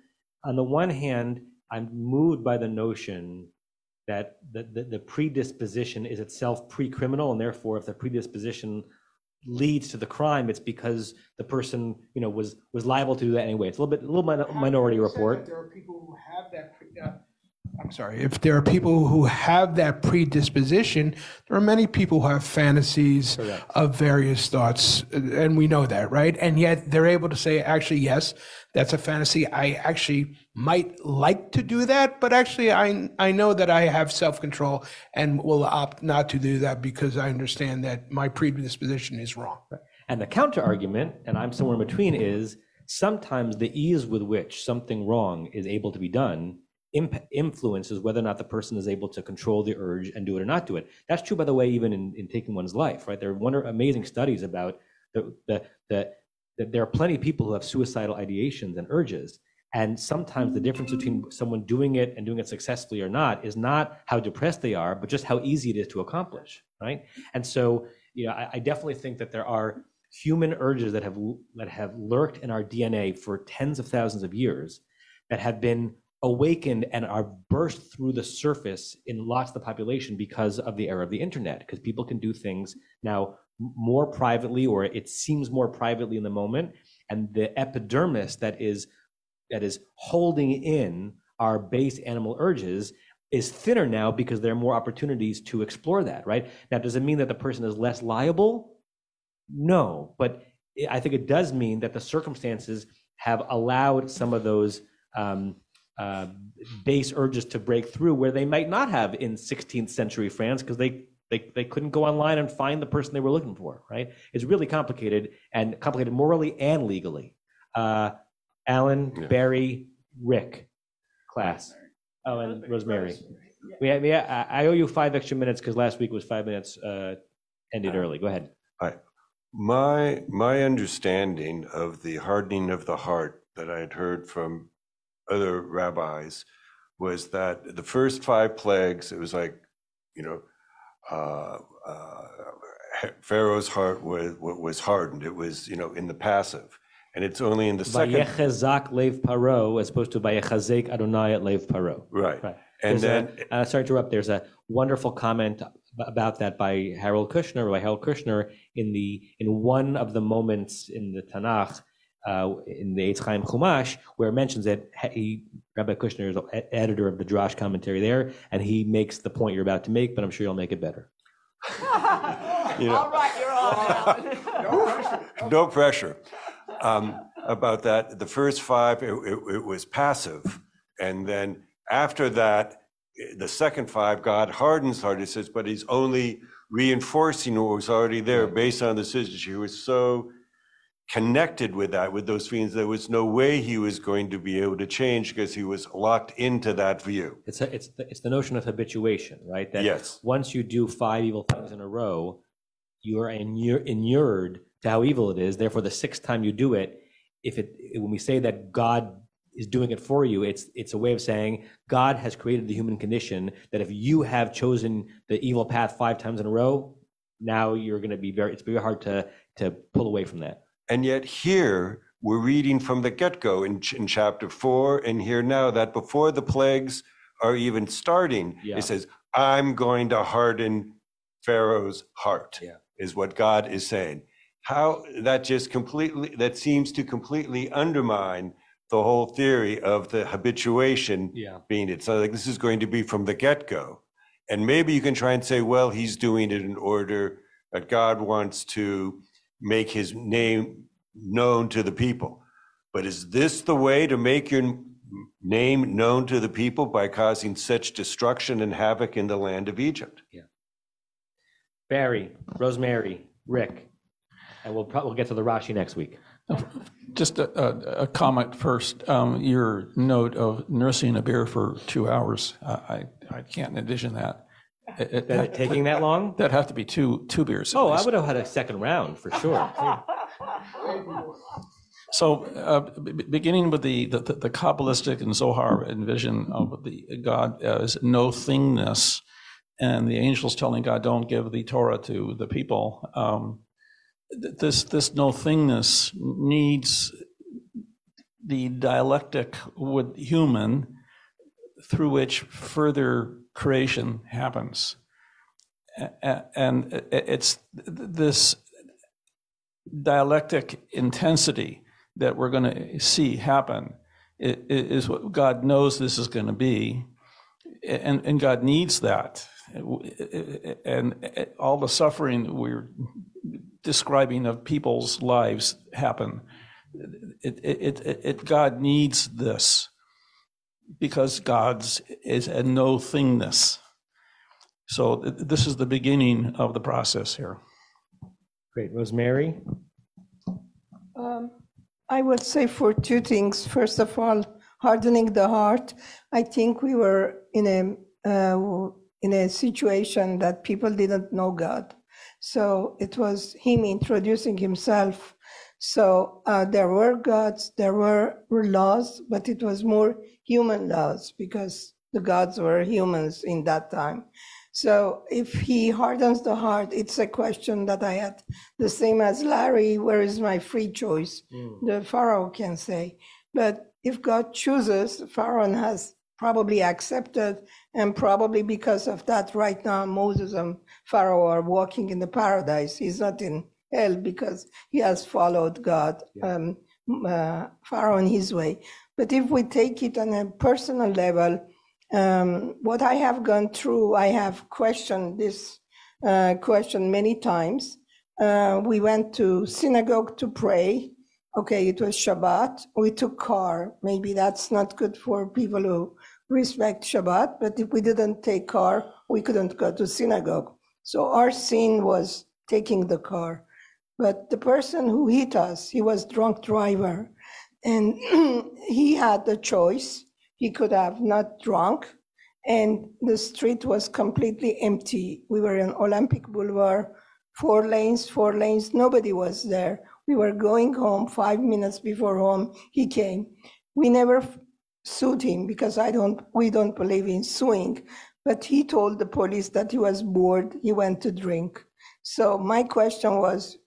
On the one hand, I'm moved by the notion that the, the, the predisposition is itself pre-criminal, and therefore, if the predisposition leads to the crime, it's because the person, you know, was was liable to do that anyway. It's a little bit, a little min- minority report. There are people who have that. I'm sorry, if there are people who have that predisposition, there are many people who have fantasies of various thoughts, and we know that, right? And yet they're able to say, actually, yes, that's a fantasy. I actually might like to do that, but actually, I I know that I have self control and will opt not to do that because I understand that my predisposition is wrong. And the counter argument, and I'm somewhere in between, is sometimes the ease with which something wrong is able to be done imp- influences whether or not the person is able to control the urge and do it or not do it. That's true, by the way, even in, in taking one's life, right? There are wonder, amazing studies about the, the, the, that there are plenty of people who have suicidal ideations and urges. And sometimes the difference between someone doing it and doing it successfully or not is not how depressed they are, but just how easy it is to accomplish, right? And so, you know, I, I definitely think that there are human urges that have that have lurked in our DNA for tens of thousands of years that have been awakened and are burst through the surface in lots of the population because of the era of the internet because people can do things now more privately or it seems more privately in the moment. And the epidermis that is that is holding in our base animal urges is thinner now because there are more opportunities to explore that right? Now does it mean that the person is less liable? No but i think it does mean that the circumstances have allowed some of those um, uh, base urges to break through where they might not have in 16th century France because they, they they couldn't go online and find the person they were looking for. Right? It's really complicated and complicated morally and legally. Uh, Alan, Yeah. Barry, Rick, class. Oh, and Rosemary. We have, yeah, I I owe you five extra minutes because last week was five minutes uh, ended early. Go ahead. Hi. My my understanding of the hardening of the heart that I had heard from other rabbis was that the first five plagues, it was like, you know, uh, uh, Pharaoh's heart was was hardened. It was, you know, in the passive, and it's only in the second. Vayechazak lev paro as opposed to vayechazek Adonai at lev paro. Right. Right. And There's a- then- uh, sorry to interrupt. There's a wonderful comment about that by Harold Kushner, by Harold Kushner, in the in one of the moments in the Tanakh, uh, in the Eitz Chaim Chumash, where it mentions that he, Rabbi Kushner is the editor of the Drash commentary there, and he makes the point you're about to make, but I'm sure you'll make it better. You know. All right, you're on. no pressure um, about that. The first five, it, it, it was passive. And then after that, the second five, God hardens heart. It says, but he's only reinforcing what was already there based on the decision. He was so connected with that, with those feelings, there was no way he was going to be able to change because he was locked into that view. It's a, it's the, it's the notion of habituation, right? That Yes. Once you do five evil things in a row, you are inur- inured to how evil it is. Therefore, the sixth time you do it, if it when we say that God is doing it for you, it's it's a way of saying God has created the human condition that if you have chosen the evil path five times in a row, now you're going to be very. It's very hard to to pull away from that. And yet here we're reading from the get-go in, in chapter four and here now that before the plagues are even starting, Yeah. it says, I'm going to harden Pharaoh's heart, is what God is saying. How that just completely, that seems to completely undermine the whole theory of the habituation Yeah. being it. So like this is going to be from the get-go. And maybe you can try and say, well, he's doing it in order that God wants to make his name known to the people. But is this the way to make your name known to the people by causing such destruction and havoc in the land of Egypt? Yeah. Barry, Rosemary, Rick, and we'll probably we'll get to the Rashi next week. Just a, a, a comment first. Um, your note of nursing a bear for two hours, uh, I, I can't envision that. It- That it taking that long? That'd have to be two, two beers. at Oh, I least. would have had a second round for sure. So, uh, b- b- beginning with the, the, the Kabbalistic and Zohar envision of the God as no thingness, and the angels telling God, "Don't give the Torah to the people." Um, th- this this no thingness needs the dialectic with human through which further creation happens, and it's this dialectic intensity that we're going to see happen is what God knows this is going to be. and, and God needs that. And uh, all the suffering we're describing of people's lives happen. It, it, it, it, God needs this because God's is a no thingness. So this is the beginning of the process here. Great. Rosemary? Um, I would say for two things. First of all, hardening the heart. I think we were in a uh, in a situation that people didn't know God, so it was Him introducing Himself. So uh, there were gods, there were, were laws, but it was more human laws because the gods were humans in that time. So if he hardens the heart, it's a question that I had the same as Larry, where is my free choice? Mm. The Pharaoh can say. But if God chooses, Pharaoh has probably accepted, and probably because of that, right now Moses and Pharaoh are walking in the paradise. He's not in hell because he has followed God, yeah. um, uh, Pharaoh in his way. But if we take it on a personal level, um, what I have gone through, I have questioned this uh, question many times. Uh, we went to synagogue to pray. Okay, it was Shabbat. We took car. Maybe that's not good for people who respect Shabbat, but if we didn't take car, we couldn't go to synagogue. So our sin was taking the car. But the person who hit us, he was drunk driver, and he had the choice he could have not drunk, and the street was completely empty. We were in Olympic Boulevard, four lanes, four lanes, nobody was there. We were going home five minutes before home, he came. We never sued him because I don't, we don't believe in suing, but he told the police that he was bored, he went to drink. So my question was,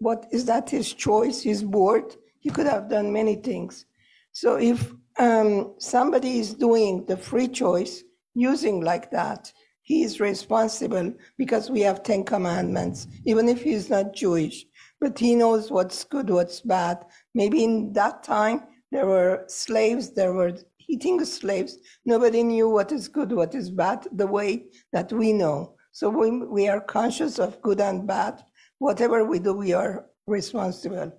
what is that his choice? He's bored. He could have done many things. So if um, somebody is doing the free choice using like that, he is responsible because we have 10 commandments, even if he's not Jewish. But he knows what's good, what's bad. Maybe in that time, there were slaves, there were eating slaves. Nobody knew what is good, what is bad, the way that we know. So we, we are conscious of good and bad. Whatever we do, we are responsible.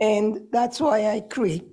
And that's why I create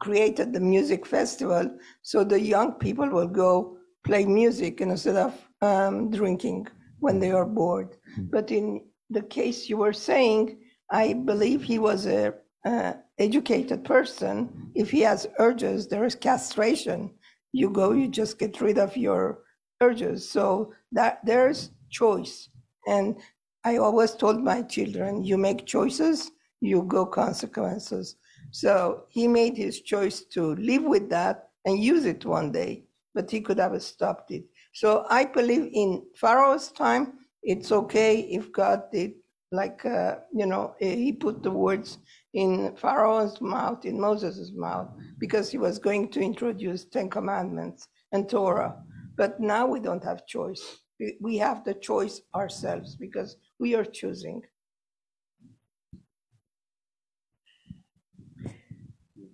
created the music festival so the young people will go play music instead of um, drinking when they are bored. Mm-hmm. But in the case you were saying, I believe he was a uh, educated person. If he has urges, there is castration. You go, you just get rid of your urges. So that there's choice. And I always told my children, you make choices, you go consequences. So he made his choice to live with that and use it one day, but he could have stopped it. So I believe in Pharaoh's time, it's okay if God did, like, uh, you know, he put the words in Pharaoh's mouth, in Moses' mouth, because he was going to introduce Ten Commandments and Torah. But now we don't have choice. We have the choice ourselves because we are choosing.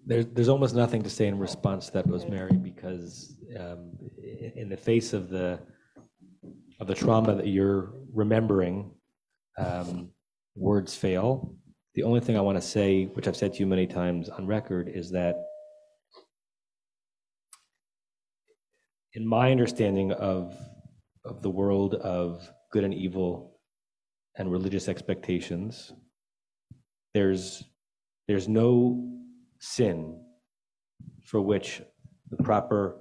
There's there's almost nothing to say in response to that, Rosemary, because um, in the face of the of the trauma that you're remembering, um, words fail. The only thing I want to say, which I've said to you many times on record, is that in my understanding of of the world of good and evil and religious expectations, there's there's no sin for which the proper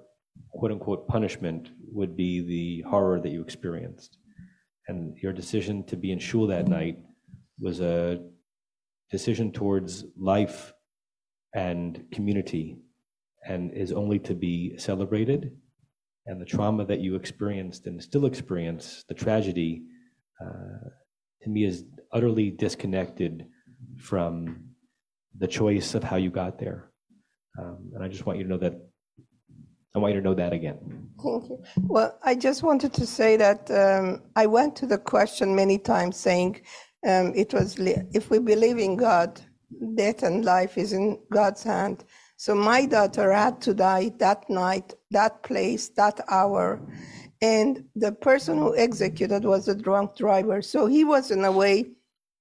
quote unquote punishment would be the horror that you experienced. And your decision to be in shul that night was a decision towards life and community and is only to be celebrated. And the trauma that you experienced and still experience, the tragedy, uh, to me is utterly disconnected from the choice of how you got there. Um, and I just want you to know that. I want you to know that again. Thank you. Well, I just wanted to say that um, I went to the question many times saying um, it was if we believe in God, death and life is in God's hand. So my daughter had to die that night, that place, that hour. And the person who executed was a drunk driver. So he was, in a way,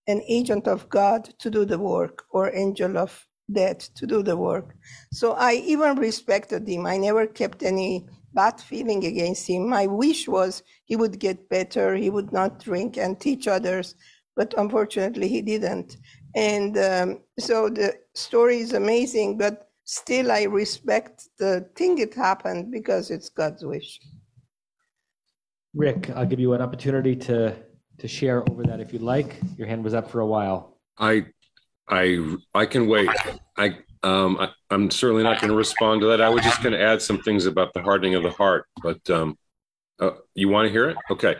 an agent of God to do the work, or angel of death to do the work. So I even respected him. I never kept any bad feeling against him. My wish was he would get better, he would not drink and teach others, but unfortunately he didn't. And um, so the story is amazing, but still I respect the thing it happened because it's God's wish. Rick, I'll give you an opportunity to, to share over that if you'd like. Your hand was up for a while. I, I, I can wait. I, um, I, I'm certainly not going to respond to that. I was just going to add some things about the hardening of the heart, but um, uh, you want to hear it? Okay,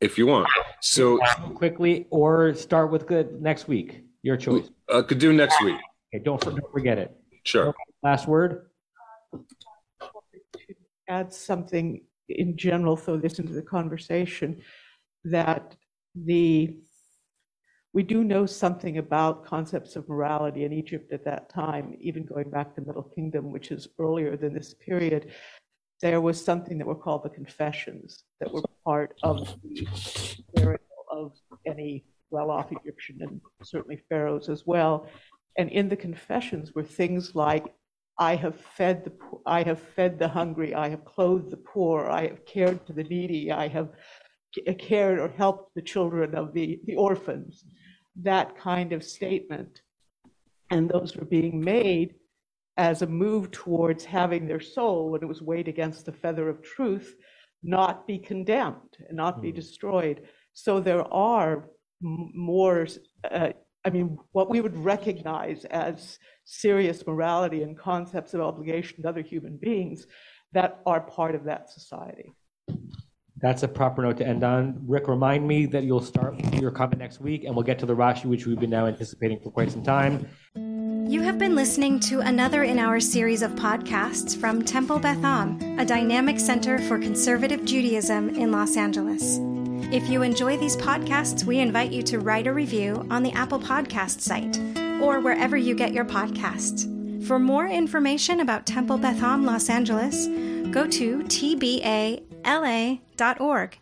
if you want. So quickly, or start with good next week. Your choice. uh, could do next week. Okay, don't, don't forget it. Sure. Last word. add something in general, throw this into the conversation, that the, we do know something about concepts of morality in Egypt at that time, even going back to Middle Kingdom, which is earlier than this period. There was something that were called the confessions that were part of the burial of any well-off Egyptian and certainly pharaohs as well. And in the confessions were things like I have fed the I have fed the hungry, I have clothed the poor, I have cared for the needy, I have cared or helped the children of the, the orphans. That kind of statement. And those were being made as a move towards having their soul, when it was weighed against the feather of truth, not be condemned and not be destroyed. So there are more, uh, I mean, what we would recognize as serious morality and concepts of obligation to other human beings that are part of that society. That's a proper note to end on. Rick, remind me that you'll start your comment next week, and we'll get to the Rashi, which we've been now anticipating for quite some time. You have been listening to another in our series of podcasts from Temple Beth Am, a dynamic center for conservative Judaism in Los Angeles. If you enjoy these podcasts, we invite you to write a review on the Apple Podcast site or wherever you get your podcasts. For more information about Temple Beth Am Los Angeles, go to tbala.org